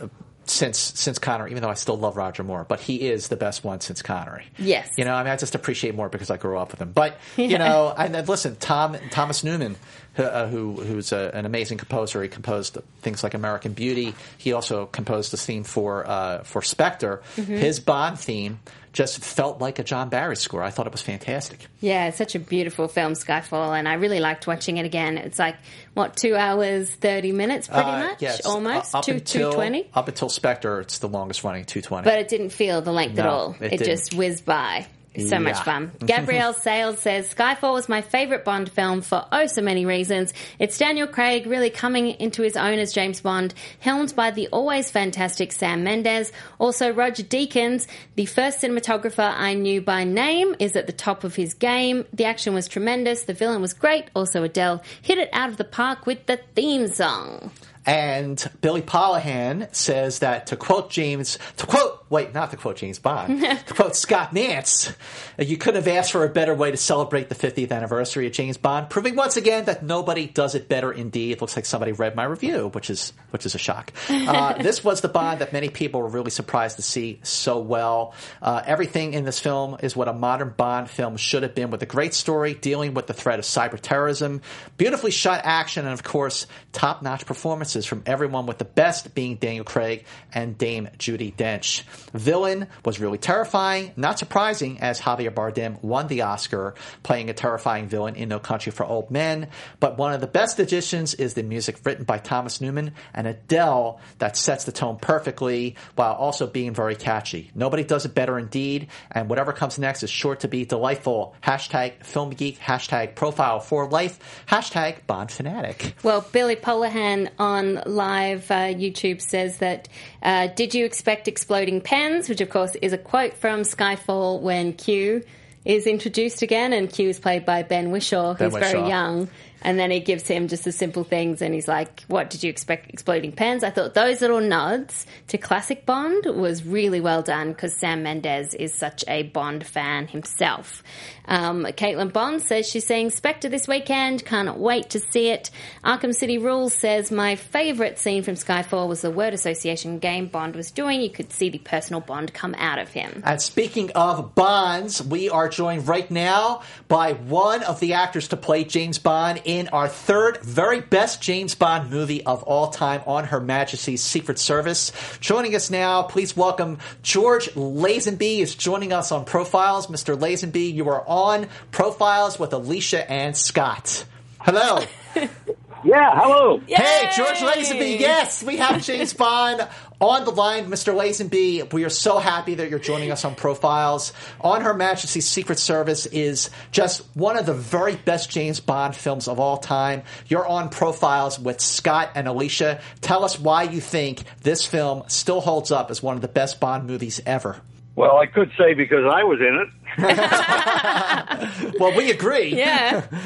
uh, since since Connery. Even though I still love Roger Moore, but he is the best one since Connery. Yes. You know, I mean, I just appreciate more because I grew up with him. But you Yeah. know, and then listen, Tom Thomas Newman, who, uh, who who's a, an amazing composer. He composed things like American Beauty. He also composed the theme for uh, for Spectre. Mhm. His Bond theme just felt like a John Barry score. I thought it was fantastic. Yeah, it's such a beautiful film, Skyfall, and I really liked watching it again. It's like, what, two hours, 30 minutes, pretty Uh, much? yes, Almost? uh, two, 220? Up until Spectre, it's the longest running 220. But it didn't feel the length at all. it It, just whizzed by. So much fun. Gabrielle Sales says Skyfall was my favorite Bond film for oh so many reasons. It's Daniel Craig really coming into his own as James Bond, helmed by the always fantastic Sam Mendes. Also, Roger Deakins, the first cinematographer I knew by name, is at the top of his game. The action was tremendous. The villain was great. Also, Adele hit it out of the park with the theme song. And Billy Polihan says that to quote James, to quote, wait, not to quote James Bond, to quote Scott Mantz, you couldn't have asked for a better way to celebrate the 50th anniversary of James Bond, proving once again that nobody does it better indeed. It looks like somebody read my review, which is, which is a shock. Uh, this was the Bond that many people were really surprised to see so well. Uh, everything in this film is what a modern Bond film should have been with a great story dealing with the threat of cyber terrorism, beautifully shot action, and of course, top notch performances from everyone with the best being Daniel Craig and Dame Judi Dench. Villain was really terrifying, not surprising as Javier Bardem won the Oscar playing a terrifying villain in No Country for Old Men, but one of the best additions is the music written by Thomas Newman and Adele that sets the tone perfectly while also being very catchy. Nobody does it better indeed, and whatever comes next is sure to be delightful. Hashtag film geek, hashtag profile for life, hashtag Bond fanatic. Well, Billy Polahan on live uh, YouTube says that uh, did you expect exploding pens? Which, of course, is a quote from Skyfall when Q is introduced again, and Q is played by Ben Whishaw, Ben who's very young. And then he gives him just the simple things, and he's like, "What did you expect? Exploding pens?" I thought those little nods to classic Bond was really well done because Sam Mendes is such a Bond fan himself. Um, Caitlin Bond says she's seeing Spectre this weekend. Can't wait to see it. Arkham City Rules says my favourite scene from Skyfall was the word association game Bond was doing. You could see the personal bond come out of him. And speaking of Bonds, we are joined right now by one of the actors to play James Bond in our third very best James Bond movie of all time on Her Majesty's Secret Service. Joining us now, please welcome George Lazenby is joining us on Profiles. Mr. Lazenby, you are on Profiles with Alicia and Scott. Hello. Yeah, hello. Hey, George Lazenby. Yes, we have James Bond on the line. Mr. Lazenby, we are so happy that you're joining us on Profiles. On Her Majesty's Secret Service is just one of the very best James Bond films of all time. You're on Profiles with Scott and Alicia. Tell us why you think this film still holds up as one of the best Bond movies ever. Well, I could say because I was in it. well, we agree. Yeah.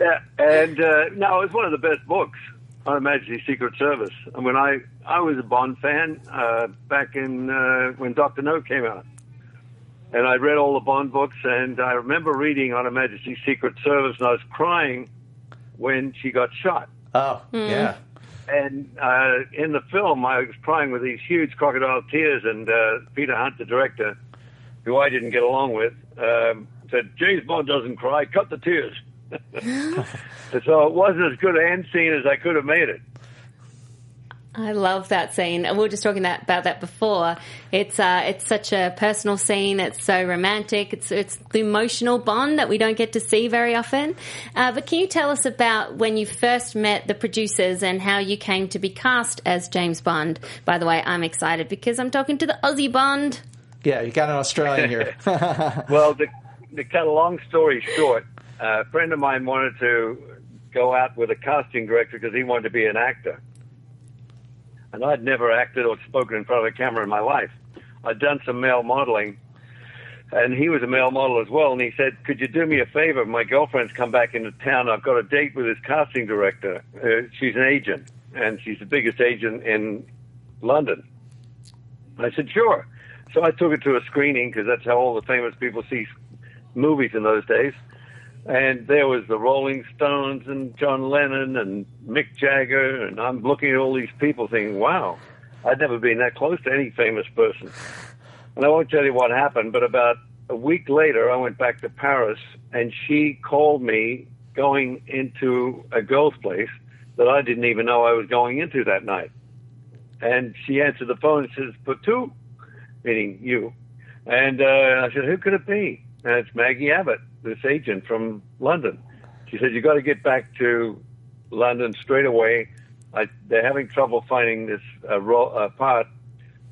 Yeah, and uh, no, it's one of the best books on Her Majesty's Secret Service. And when I I was a Bond fan uh, back in uh, when Doctor No came out, and I read all the Bond books, and I remember reading on Her Majesty's Secret Service, and I was crying when she got shot. Oh, yeah. And uh, in the film, I was crying with these huge crocodile tears, and uh, Peter Hunt, the director, who I didn't get along with, um, said, James Bond doesn't cry, cut the tears. so it wasn't as good an end scene as I could have made it. I love that scene. We were just talking that, about that before. It's uh, it's such a personal scene. It's so romantic. It's it's the emotional bond that we don't get to see very often. Uh, but can you tell us about when you first met the producers and how you came to be cast as James Bond? By the way, I'm excited because I'm talking to the Aussie Bond. Yeah, you got an Australian here. well, to, to cut a long story short, a friend of mine wanted to go out with a casting director because he wanted to be an actor. And I'd never acted or spoken in front of a camera in my life. I'd done some male modeling, and he was a male model as well. And he said, "Could you do me a favor? My girlfriend's come back into town. I've got a date with this casting director. Uh, she's an agent, and she's the biggest agent in London." I said, "Sure." So I took it to a screening because that's how all the famous people see movies in those days. And there was the Rolling Stones and John Lennon and Mick Jagger, and I'm looking at all these people thinking, wow, I'd never been that close to any famous person. And I won't tell you what happened, but about a week later, I went back to Paris, and she called me going into a girl's place that I didn't even know I was going into that night. And she answered the phone and says, Patu, meaning you. And uh, I said, who could it be? And it's Maggie Abbott, this agent from London. She said, you got to get back to London straight away. I, they're having trouble finding this uh, ro- uh, part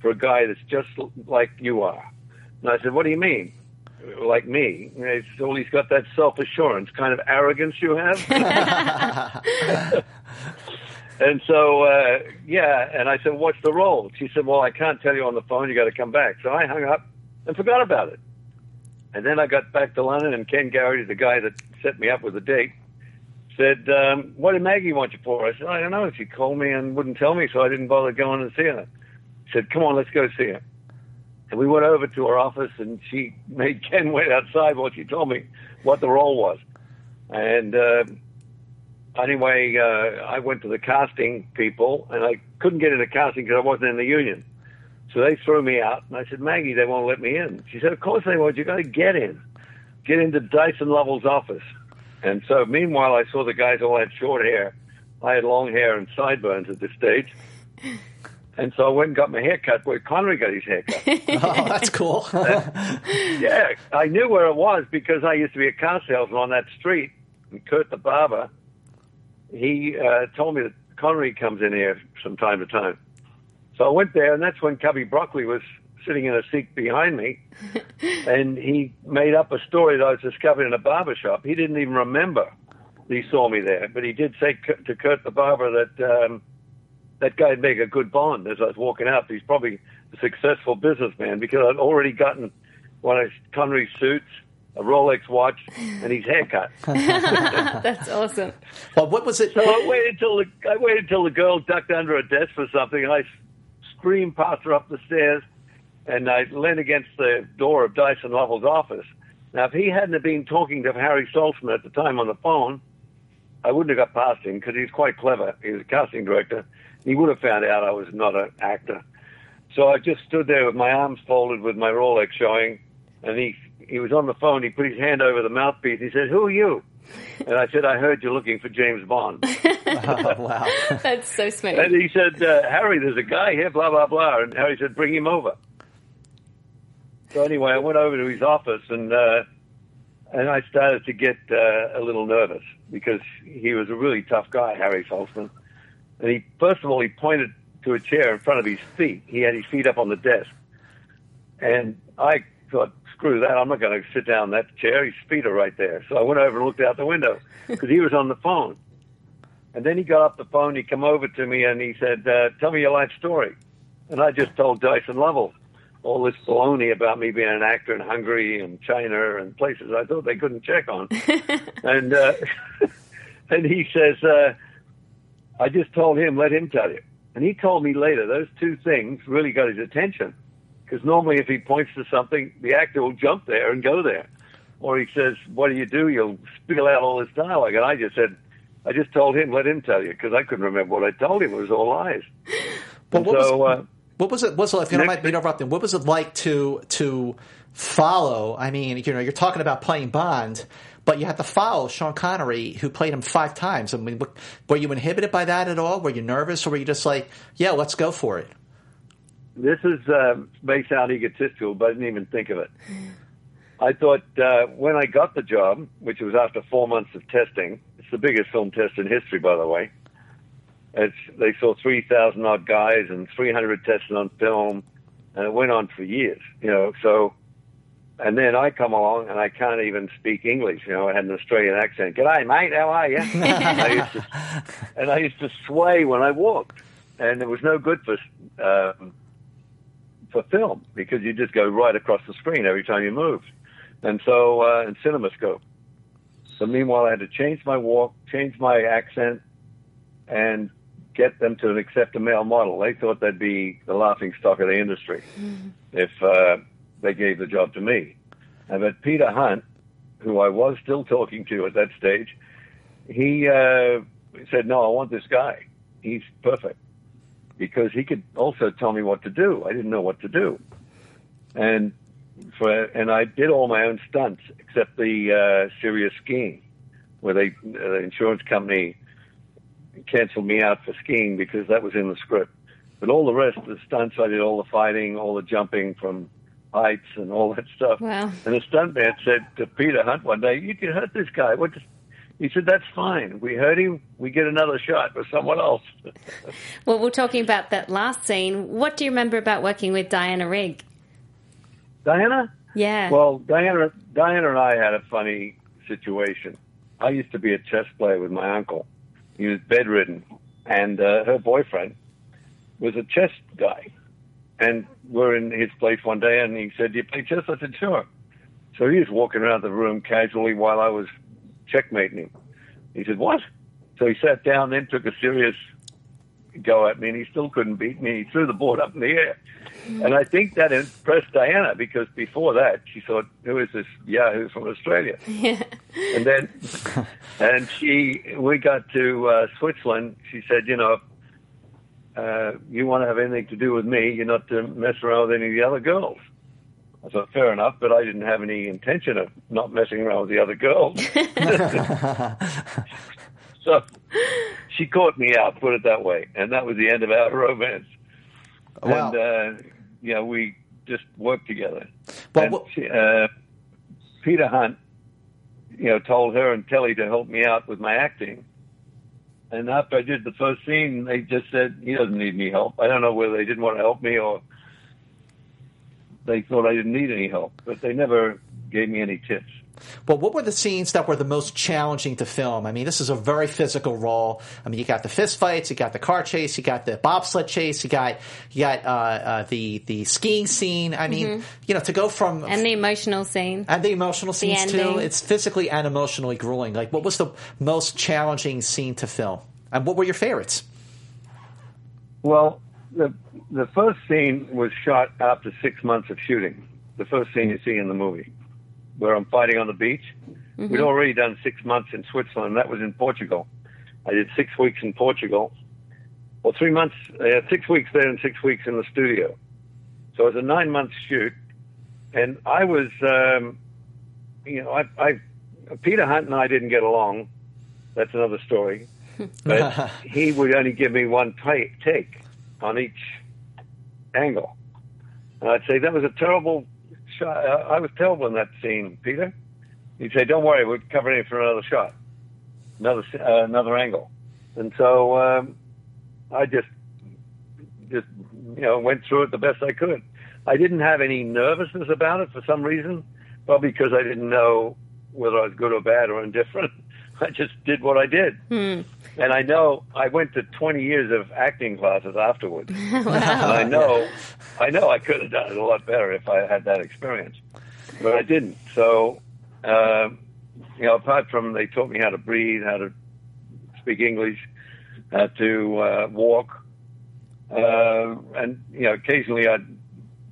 for a guy that's just l- like you are. And I said, what do you mean? Like me? And It's, well, he's got that self-assurance, kind of arrogance you have. And so, uh, yeah, and I said, what's the role? She said, well, I can't tell you on the phone. You got to come back. So I hung up and forgot about it. And then I got back to London, and Ken Garrity, the guy that set me up with the date, said, um, what did Maggie want you for? I said, I don't know. She called me and wouldn't tell me, so I didn't bother going and seeing her. She said, come on, let's go see her. And we went over to her office, and she made Ken wait outside while she told me what the role was. And uh, anyway, uh, I went to the casting people, and I couldn't get into casting because I wasn't in the union. So they threw me out, and I said, Maggie, they won't let me in. She said, Of course they won't. You got to get in, get into Dyson Lovell's office. And so, meanwhile, I saw the guys all had short hair. I had long hair and sideburns at this stage. And so I went and got my hair cut where Connery got his hair cut. oh, that's cool. yeah, I knew where it was because I used to be a car salesman on that street. And Kurt the barber, he uh, told me that Connery comes in here from time to time. So I went there, and that's when Cubby Broccoli was sitting in a seat behind me, and he made up a story that I was discovered in a barber shop. He didn't even remember that he saw me there, but he did say to Kurt the barber that um, that guy'd make a good Bond. As I was walking out, he's probably a successful businessman because I'd already gotten one of Connery's suits, a Rolex watch, and his haircut. That's awesome. Well, what was it? So I waited till the I waited till the girl ducked under a desk for something, and I screamed past her up the stairs, and I leaned against the door of Dyson Lovell's office. Now, if he hadn't have been talking to Harry Saltzman at the time on the phone, I wouldn't have got past him because he's quite clever. He was a casting director. He would have found out I was not an actor. So I just stood there with my arms folded with my Rolex showing, and he he was on the phone. He put his hand over the mouthpiece. He said, "Who are you?" And I said, "I heard you're looking for James Bond." oh, wow. That's so smooth. And he said, uh, Harry, there's a guy here, blah, blah, blah. And Harry said, bring him over. So anyway, I went over to his office and, uh, and I started to get uh, a little nervous because he was a really tough guy, Harry Saltzman. And he, first of all, he pointed to a chair in front of his feet. He had his feet up on the desk. And I thought, screw that. I'm not going to sit down in that chair. His feet are right there. So I went over and looked out the window because he was on the phone. And then he got off the phone. He come over to me and he said, uh, "Tell me your life story." And I just told Dyson Lovell all this baloney about me being an actor in Hungary and China and places I thought they couldn't check on. and uh, and he says, uh, I just told him, let him tell you. And he told me later those two things really got his attention because normally if he points to something, the actor will jump there and go there. Or he says, "What do you do?" You'll spill out all this dialogue, and I just said, "I just told him, let him tell you," because I couldn't remember what I told him. It was all lies. Well, what, so, was, uh, what was it? Was it, if you don't next- mind me interrupting? What was it like to to follow? I mean, you know, you're talking about playing Bond, but you had to follow Sean Connery, who played him five times. I mean, were you inhibited by that at all? Were you nervous, or were you just like, yeah, let's go for it? this is uh, may sound egotistical, but I didn't even think of it. I thought uh, when I got the job, which was after four months of testing, the biggest film test in history, by the way. It's, they saw 3,000 odd guys and 300 tested on film, and it went on for years, you know. So, and then I come along and I can't even speak English, you know. I had an Australian accent. G'day, mate. How are you? and, I used to, and I used to sway when I walked, and it was no good for um, for film because you just go right across the screen every time you moved. And so, uh, in CinemaScope. So meanwhile, I had to change my walk, change my accent, and get them to accept a male model. They thought they'd be the laughing stock of the industry if uh, they gave the job to me. And but Peter Hunt, who I was still talking to at that stage, he uh, said, "No, I want this guy. He's perfect." because he could also tell me what to do. I didn't know what to do, and for and I did all my own stunts except the uh, serious skiing, where they the insurance company canceled me out for skiing because that was in the script. But all the rest of the stunts, I did all the fighting, all the jumping from heights, and all that stuff. Wow. And the stuntman said to Peter Hunt one day, "You can hurt this guy. What?" Does, he said, "That's fine. We hurt him. We get another shot with someone else." Well, we're talking about that last scene. What do you remember about working with Diana Rigg? Diana? Yeah. Well, Diana, Diana and I had a funny situation. I used to be a chess player with my uncle. He was bedridden, and uh, her boyfriend was a chess guy. And we're in his place one day, and he said, "Do you play chess?" I said, "Sure." So he was walking around the room casually while I was checkmating him. He said, "What?" So he sat down, then took a serious go at me, and he still couldn't beat me. He threw the board up in the air. And I think that impressed Diana because before that she thought, "Who is this Yahoo from Australia?" and then, and she, we got to uh, Switzerland. She said, "You know, uh, you want to have anything to do with me, you're not to mess around with any of the other girls." I thought, fair enough, but I didn't have any intention of not messing around with the other girls. so she caught me out, put it that way, and that was the end of our romance. Wow. And uh, yeah, we just worked together. But and what- uh, Peter Hunt, you know, told her and Telly to help me out with my acting. And after I did the first scene, they just said he doesn't need any help. I don't know whether they didn't want to help me or they thought I didn't need any help, but they never gave me any tips. Well, what were the scenes that were the most challenging to film? I mean, this is a very physical role. I mean, you got the fist fights, you got the car chase, you got the bobsled chase, you got you got uh, uh, the the skiing scene. I mean, Mhm. you know, to go from And the emotional scene. and the emotional scenes too. ending. It's physically and emotionally grueling. Like, what was the most challenging scene to film, and what were your favorites? Well, the the first scene was shot after six months of shooting. The first scene you see in the movie, where I'm fighting on the beach. Mhm. We'd already done six months in Switzerland. That was in Portugal. I did six weeks in Portugal. Well, three months, uh, six weeks there and six weeks in the studio. So it was a nine month shoot, and I was, um, you know, I, I, Peter Hunt and I didn't get along. That's another story. But he would only give me one take, take on each angle. And I'd say, that was a terrible shot. Uh, I was terrible in that scene, Peter. He'd say, don't worry, we're covering it for another shot, another, uh, another angle. And so, um, I just, just, you know, went through it the best I could. I didn't have any nervousness about it for some reason, probably because I didn't know whether I was good or bad or indifferent. I just did what I did. Hmm. And I know I went to 20 years of acting classes afterwards. And. I know, I know I could have done it a lot better if I had that experience, but I didn't. So, uh, you know, apart from they taught me how to breathe, how to speak English, how to uh, walk, uh, and you know, occasionally I'd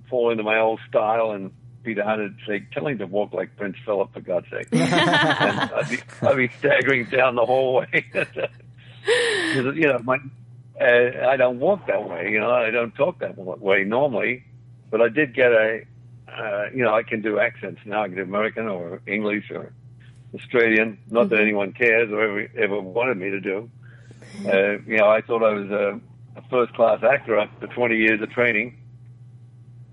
fall into my old style and Peter Hunt would say, "Tell him to walk like Prince Philip, for God's sake." I'd be, I'd be staggering down the hallway. 'Cause, you know, my, uh, I don't walk that way. You know, I don't talk that way normally. But I did get a, uh, you know, I can do accents now. I can do American or English or Australian. Not that anyone cares or ever, ever wanted me to do. Uh, you know, I thought I was a, a first class actor after 20 years of training,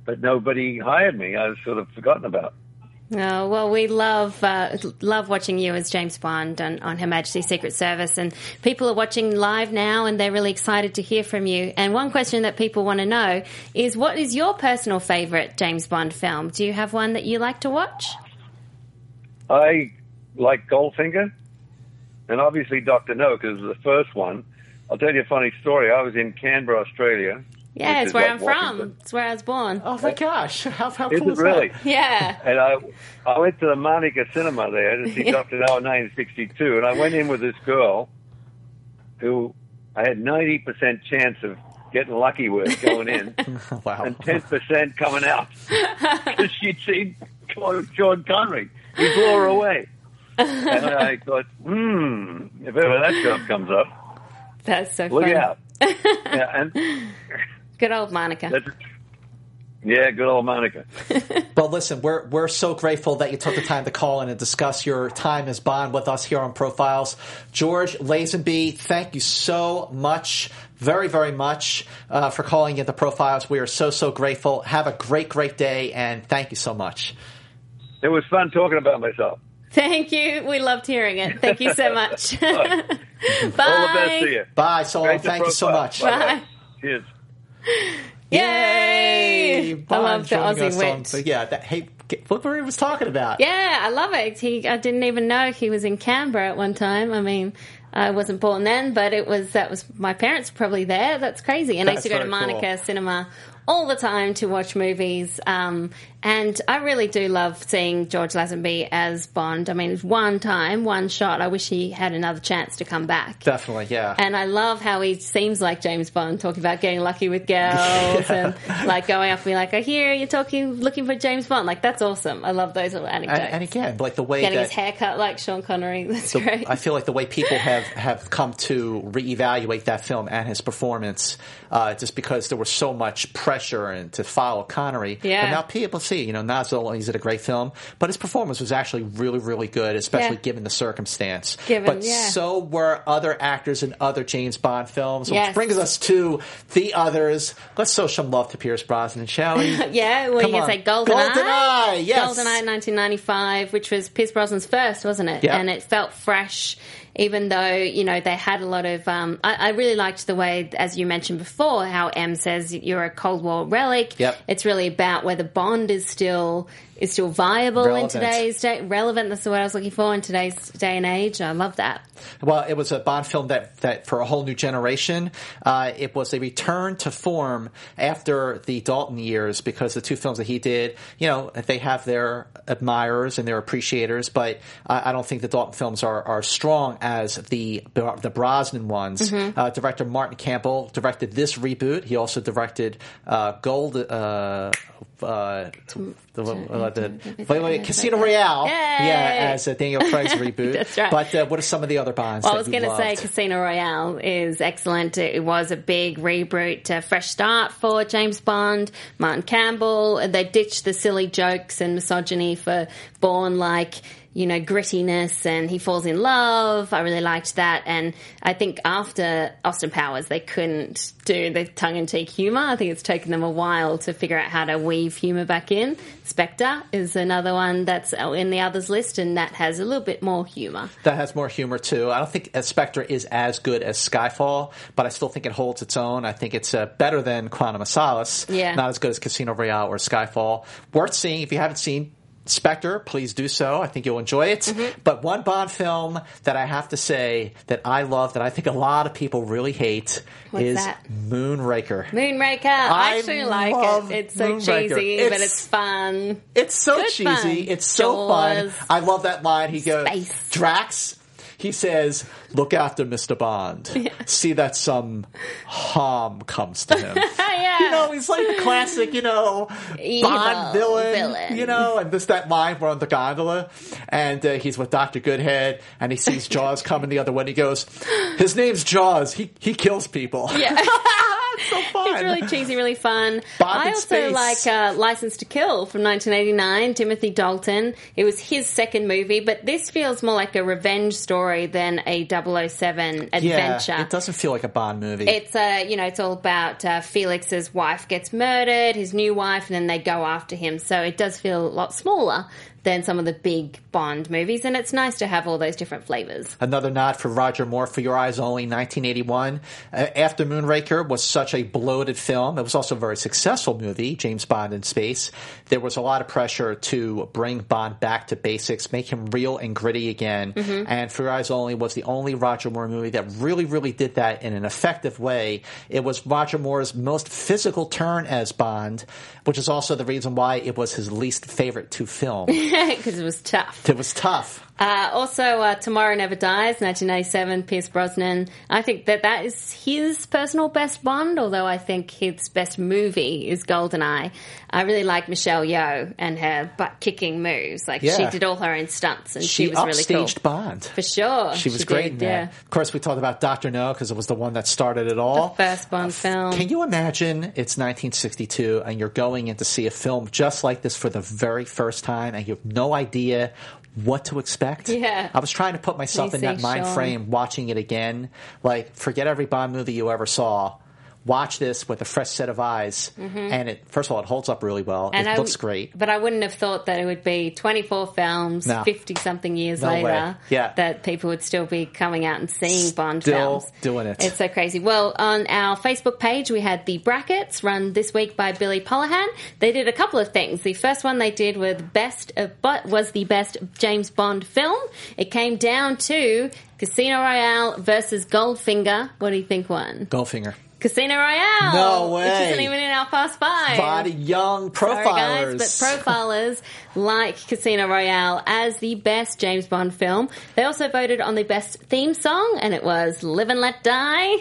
but nobody hired me. I was sort of forgotten about. Oh, well, we love uh, love watching you as James Bond on, on Her Majesty's Secret Service, and people are watching live now, and they're really excited to hear from you. And one question that people want to know is, what is your personal favourite James Bond film? Do you have one that you like to watch? I like Goldfinger, and obviously Doctor No because the first one. I'll tell you a funny story. I was in Canberra, Australia. Yeah, it's where like I'm from. It's where I was born. Oh my gosh! How, how Is cool it is really? that? Yeah. And I, I went to the Monica Cinema there to see Yeah. Doctor No in 1962, and I went in with this girl who I had 90% chance of getting lucky with going in, wow. and 10% coming out because she'd seen John Connery. He blew her away. and I thought, hmm, if ever that job comes up, That's so look funny. out. yeah, and Good old Monica. that's, yeah, good old Monica. well, listen, we're we're so grateful that you took the time to call in and discuss your time as Bond with us here on Profiles. George Lazenby, thank you so much, very very much uh, for calling into Profiles. We are so so grateful. Have a great great day, and thank you so much. It was fun talking about myself. Thank you. We loved hearing it. Thank you so much. Bye. All the best to you. Bye, Sol. Thank you so much. Bye-bye. Cheers. Yay! I Bond love the Aussie us wit. on- but yeah, that, hey, get- look what he was talking about. Yeah, I love it. He, I didn't even know he was in Canberra at one time. I mean, I wasn't born then, but it was that was my parents were probably there. That's crazy. And I used to go to Monica cool. Cinema all the time to watch movies. Um, and I really do love seeing George Lazenby as Bond. I mean, one time, one shot. I wish he had another chance to come back. Definitely, yeah. And I love how he seems like James Bond, talking about getting lucky with girls and like going up and being like, I hear you're talking, looking for James Bond. Like, that's awesome. I love those little anecdotes. and, and again, like the way Getting that his hair cut like Sean Connery. That's the- great. I feel like the way people have, have come to reevaluate that film and his performance, uh, just because there was so much pressure and to follow Connery. Yeah. And now people see, you know, not only is it a great film, but his performance was actually really, really good, especially Yeah. given the circumstance. Given, but yeah. so were other actors in other James Bond films, Yes. which brings us to the others. Let's show some love to Pierce Brosnan, shall we? yeah, well, Come you can say GoldenEye. GoldenEye, yes. GoldenEye 1995, which was Pierce Brosnan's first, wasn't it? Yeah. And it felt fresh, even though, you know, they had a lot of. Um, I, I really liked the way, as you mentioned before, how M says you're a Cold War relic. Yep. It's really about whether Bond is still is still viable Relevant. in today's day. Relevant, that's the word I was looking for in today's day and age. I love that. Well, it was a Bond film that, that for a whole new generation, uh, it was a return to form after the Dalton years because the two films that he did, you know, they have their admirers and their appreciators, but I, I don't think the Dalton films are, are strong as the the Brosnan ones. Mhm. Uh, director Martin Campbell directed this reboot. He also directed uh, Gold. Uh, uh, the, uh, the, wait, Casino Royale, Yay! yeah, as a Daniel Craig's reboot. That's right. But uh, what are some of the other Bonds? Well, I was going to say? Casino Royale is excellent. It was a big reboot, a fresh start for James Bond, Martin Campbell. They ditched the silly jokes and misogyny for Born like, you know, grittiness and he falls in love. I really liked that. And I think after Austin Powers, they couldn't do the tongue in cheek humor. I think it's taken them a while to figure out how to weave humor back in. Spectre is another one that's in the others list and that has a little bit more humor. that has more humor too. I don't think uh, Spectre is as good as Skyfall, but I still think it holds its own. I think it's uh, better than Quantum of Solace. Yeah. Not as good as Casino Royale or Skyfall. Worth seeing if you haven't seen. Spectre, please do so. I think you'll enjoy it. Mm-hmm. But one Bond film that I have to say that I love, that I think a lot of people really hate, What's is that? Moonraker. Moonraker. I I actually like it. It's so Moonraker. cheesy, but It's- it's fun. It's so Good cheesy. fun. It's so fun. I love that line. He goes, Space. Drax. He says, "Look after Mr. Bond. See that some harm comes to him." yeah. You know, he's like the classic, you know, Evil Bond villain, villain. You know, and this that line we're on the gondola, and uh, he's with Doctor Goodhead, and he sees Jaws coming the other way, and he goes, "His name's Jaws. He he kills people." Yeah. it's so fun. It's really cheesy, really fun. Bond I also like uh, License to Kill from 1989, Timothy Dalton. It was his second movie, but this feels more like a revenge story than a 007 adventure. Yeah, it doesn't feel like a Bond movie. It's uh, you know, it's all about uh, Felix's wife gets murdered, his new wife, and then they go after him. So it does feel a lot smaller than some of the big Bond movies, and it's nice to have all those different flavors. Another nod for Roger Moore for Your Eyes Only, 1981. Uh, After Moonraker was such a bloated film. It was also a very successful movie, James Bond in Space. There was a lot of pressure to bring Bond back to basics, make him real and gritty again. Mhm. And For Your Eyes Only was the only Roger Moore movie that really, really did that in an effective way. It was Roger Moore's most physical turn as Bond, which is also the reason why it was his least favorite to film. Because it was tough. it was tough. Uh, also, uh, Tomorrow Never Dies, 1987, Pierce Brosnan. I think that that is his personal best Bond, although I think his best movie is GoldenEye. I really like Michelle Yeoh and her butt kicking moves. Like, she did all her own stunts, and she, she was really cool. Bond. For sure. She was great in did, yeah. Of course, we talked about Doctor No because it was the one that started it all. First Bond film. Can you imagine it's 1962 and you're going in to see a film just like this for the very first time and you have no idea what to expect? Yeah. I was trying to put myself in that mind Sean. frame watching it again. Like, forget every Bond movie you ever saw. Watch this with a fresh set of eyes. Mhm. And it, first of all, it holds up really well. And it I- looks great. But I wouldn't have thought that it would be 24 films, No. 50 something years No way. later, Yeah. that people would still be coming out and seeing Bond Still films. doing it. It's so crazy. Well, on our Facebook page, we had the brackets run this week by Billy Polahan. They did a couple of things. The first one they did with best, uh, but was the best James Bond film. It came down to Casino Royale versus Goldfinger. What do you think won? Goldfinger. Casino Royale. No Which way. isn't even in our fast five. Body young profilers. Sorry, guys, but profilers like Casino Royale as the best James Bond film. They also voted on the best theme song, and it was Live and Let Die.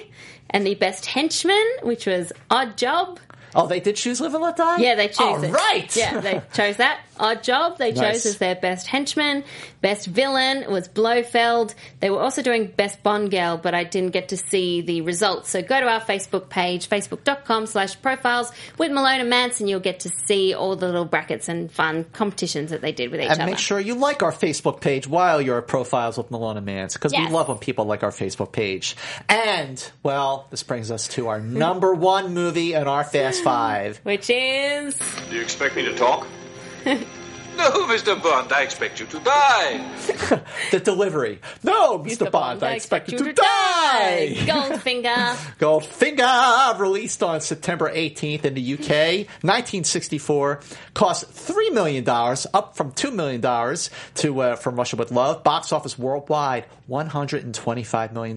And the best henchman, which was Odd Job. Oh, they did choose Live and Let Die? Yeah, they chose All it. right. Yeah, they chose that. Odd Job, they chose as their best henchman. Best villain was Blofeld. They were also doing best Bond girl, but I didn't get to see the results. So go to our Facebook page, facebook.com slash profiles with Malone and Mantz. You'll get to see all the little brackets and fun competitions that they did with each and other. And make sure you like our Facebook page while you're at Profiles with Malone and Mantz because Yes. we love when people like our Facebook page. And, well, this brings us to our number one movie in our Fast Five. Which is. Do you expect me to talk? no, Mr. Bond, I expect you to die. The Delivery. No, Mr. Bond, I expect you to die! Goldfinger. Goldfinger, released on September 18th in the UK, 1964, cost $3 million, up from $2 million to, uh, from Russia with Love. Box office worldwide, $125 million.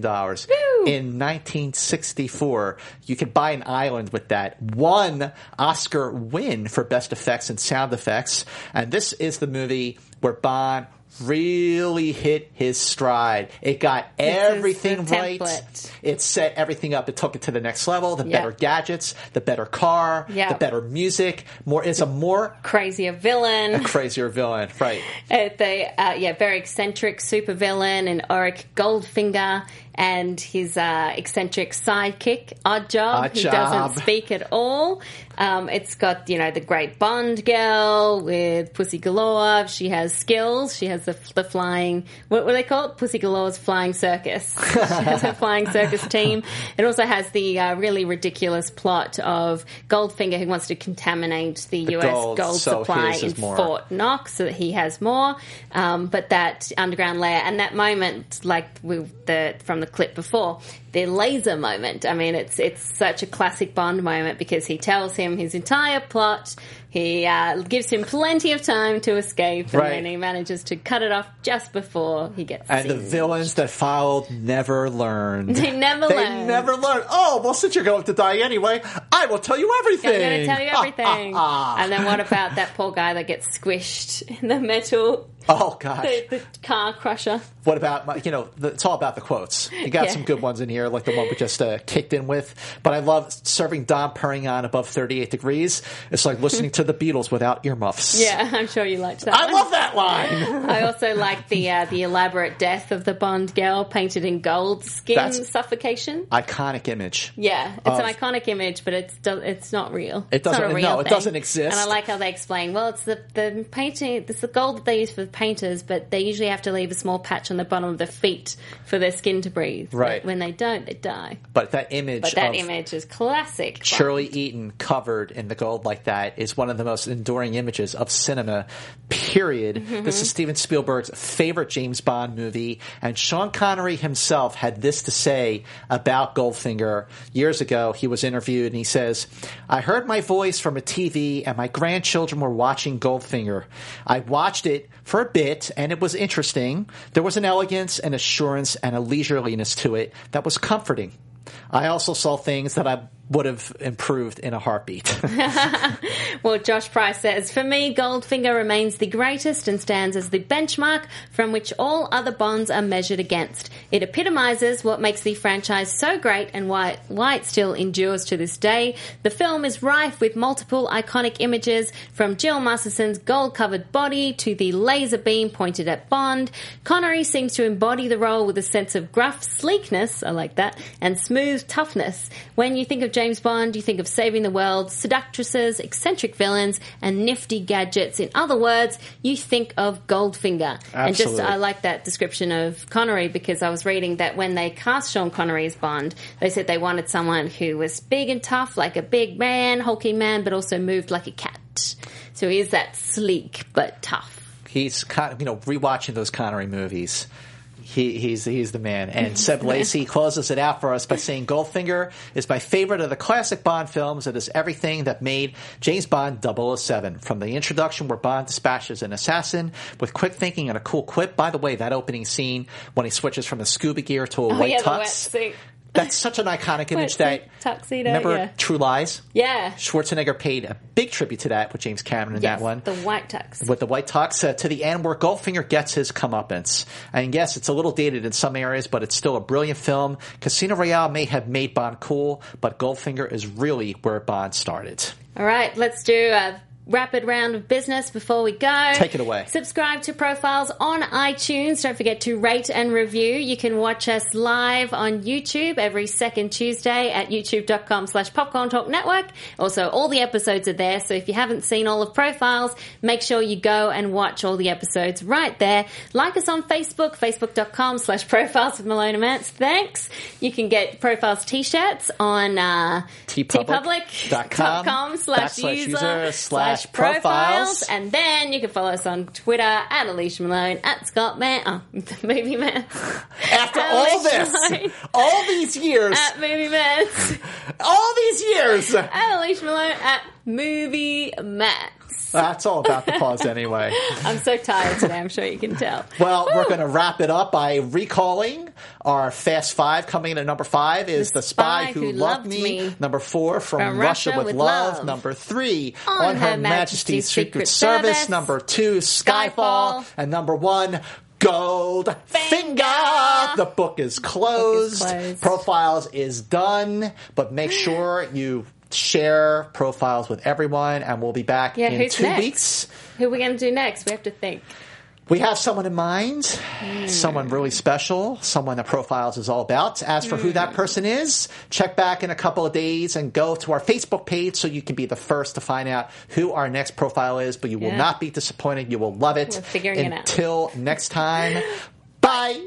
In 1964, you could buy an island with that. One Oscar win for best effects and sound effects. And this is the movie where Bond really hit his stride. It got This everything right. It set everything up. It took it to the next level. The Yeah. better gadgets, the better car, Yeah. the better music. More, it's a more Crazier villain. A crazier villain, right? Uh, the uh, yeah, very eccentric supervillain and Auric Goldfinger and his uh, eccentric sidekick Oddjob, Odd who doesn't speak at all. Um, it's got you know the great Bond girl with Pussy Galore. She has skills. She has the, the flying what do they call it? Pussy Galore's flying circus. she has a flying circus team. It also has the uh, really ridiculous plot of Goldfinger who wants to contaminate the, The U.S. gold, gold so supply in. Fort Knox so that he has more. Um, but that underground lair and that moment, like with the from the clip before, the laser moment. I mean, it's it's such a classic Bond moment because he tells him his entire plot. He uh, gives him plenty of time to escape, and Right. then he manages to cut it off just before he gets. And the villains that followed never learned. They never they learned. never learned. Oh, well, since you're going to die anyway, I will tell you everything. I'm going to tell you everything. and then what about that poor guy that gets squished in the metal, oh, gosh. the, the car crusher? What about my, you know? The, it's all about the quotes. You got Yeah. some good ones in here, like the one we just uh, kicked in with. But I love serving Dom Perignon above 38 degrees. It's like listening to the Beatles without earmuffs. Yeah, I'm sure you liked that. I one. love that line. I also like the uh, the elaborate death of the Bond girl painted in gold skin That's- suffocation. Iconic image. Yeah, it's Of- an iconic image, but it's do- it's not real. It doesn't- real no, it doesn't exist. And I like how they explain. Well, it's the the painting. It's the gold that they use for the painters, but they usually have to leave a small patch on the bottom of the feet for their skin to breathe. Right. When they don't, they die. But that image But that image is classic. Shirley Eaton covered in the gold like that is one of the most enduring images of cinema, period. Mhm. This is Steven Spielberg's favorite James Bond movie, and Sean Connery himself had this to say about Goldfinger years ago. He was interviewed and he says, I heard my voice from a TV and my grandchildren were watching Goldfinger. I watched it for a bit and it was interesting. There was an elegance, an assurance, and a leisureliness to it that was comforting. I also saw things that I would have improved in a heartbeat. Well, Josh Price says, For me, Goldfinger remains the greatest and stands as the benchmark from which all other Bonds are measured against. It epitomizes what makes the franchise so great and why, why it still endures to this day. The film is rife with multiple iconic images from Jill Masterson's gold covered body to the laser beam pointed at Bond. Connery seems to embody the role with a sense of gruff sleekness, I like that, and smooth toughness. When you think of James Bond, you think of saving the world, seductresses, eccentric villains, and nifty gadgets. In other words, you think of Goldfinger. And just, Absolutely. I like that description of Connery because I was reading that when they cast Sean Connery as Bond, they said they wanted someone who was big and tough, like a big man, hulking man, but also moved like a cat. So he is that sleek but tough. he's kind of, you know, rewatching those Connery movies. He, he's he's the man. And Seb Lacey closes it out for us by saying Goldfinger is my favorite of the classic Bond films. It is everything that made James Bond 007. From the introduction where Bond dispatches an assassin with quick thinking and a cool quip. By the way, that opening scene when he switches from a scuba gear to a Oh, white yeah, tux. That's such an iconic image that tuxedo. remember yeah. True Lies? Yeah. Schwarzenegger paid a big tribute to that with James Cameron in Yes, that one. The white tux. With the white tux uh, to the end where Goldfinger gets his comeuppance. And yes, it's a little dated in some areas, but it's still a brilliant film. Casino Royale may have made Bond cool, but Goldfinger is really where Bond started. All right, let's do a rapid round of business before we go. Take it away. Subscribe to Profiles on iTunes. Don't forget to rate and review. You can watch us live on YouTube every second Tuesday at youtube.com slash popcorn talk network. Also, all the episodes are there. So if you haven't seen all of Profiles, make sure you go and watch all the episodes right there. Like us on Facebook, facebook.com slash profiles with Malone and Mantz. Thanks. You can get Profiles t-shirts on, uh, teepublic.com slash user user slash slash profiles. And then you can follow us on Twitter at Alicia Malone, at Scott Mantz, oh, Movie Mantz. After all this, all these years, At Movie Mantz. all these years. at Alicia Malone, at Movie Mantz. That's all about the pause anyway. I'm so tired today, I'm sure you can tell. Well, we're going to wrap it up by recalling our Fast Five. Coming in at number five is The, Spy, Who, Loved, me. Number four, From, From Russia, Russia with, with love. Love. Number three, On On, Her, Her Majesty's, Majesty's Secret, Secret Service. Service. Number two, Skyfall. Skyfall. And number one, Gold Finger. The book is closed. closed. Profiles is done. But make sure you share profiles with everyone, and we'll be back Yeah, in two next? weeks. Who are we going to do next? We have to think. We have someone in mind, hmm. someone really special, someone that Profiles is all about. As for who that hmm. person is, check back in a couple of days and go to our Facebook page so you can be the first to find out who our next profile is, but you will not be disappointed. You will love it. We're figuring it out. Until next time, bye.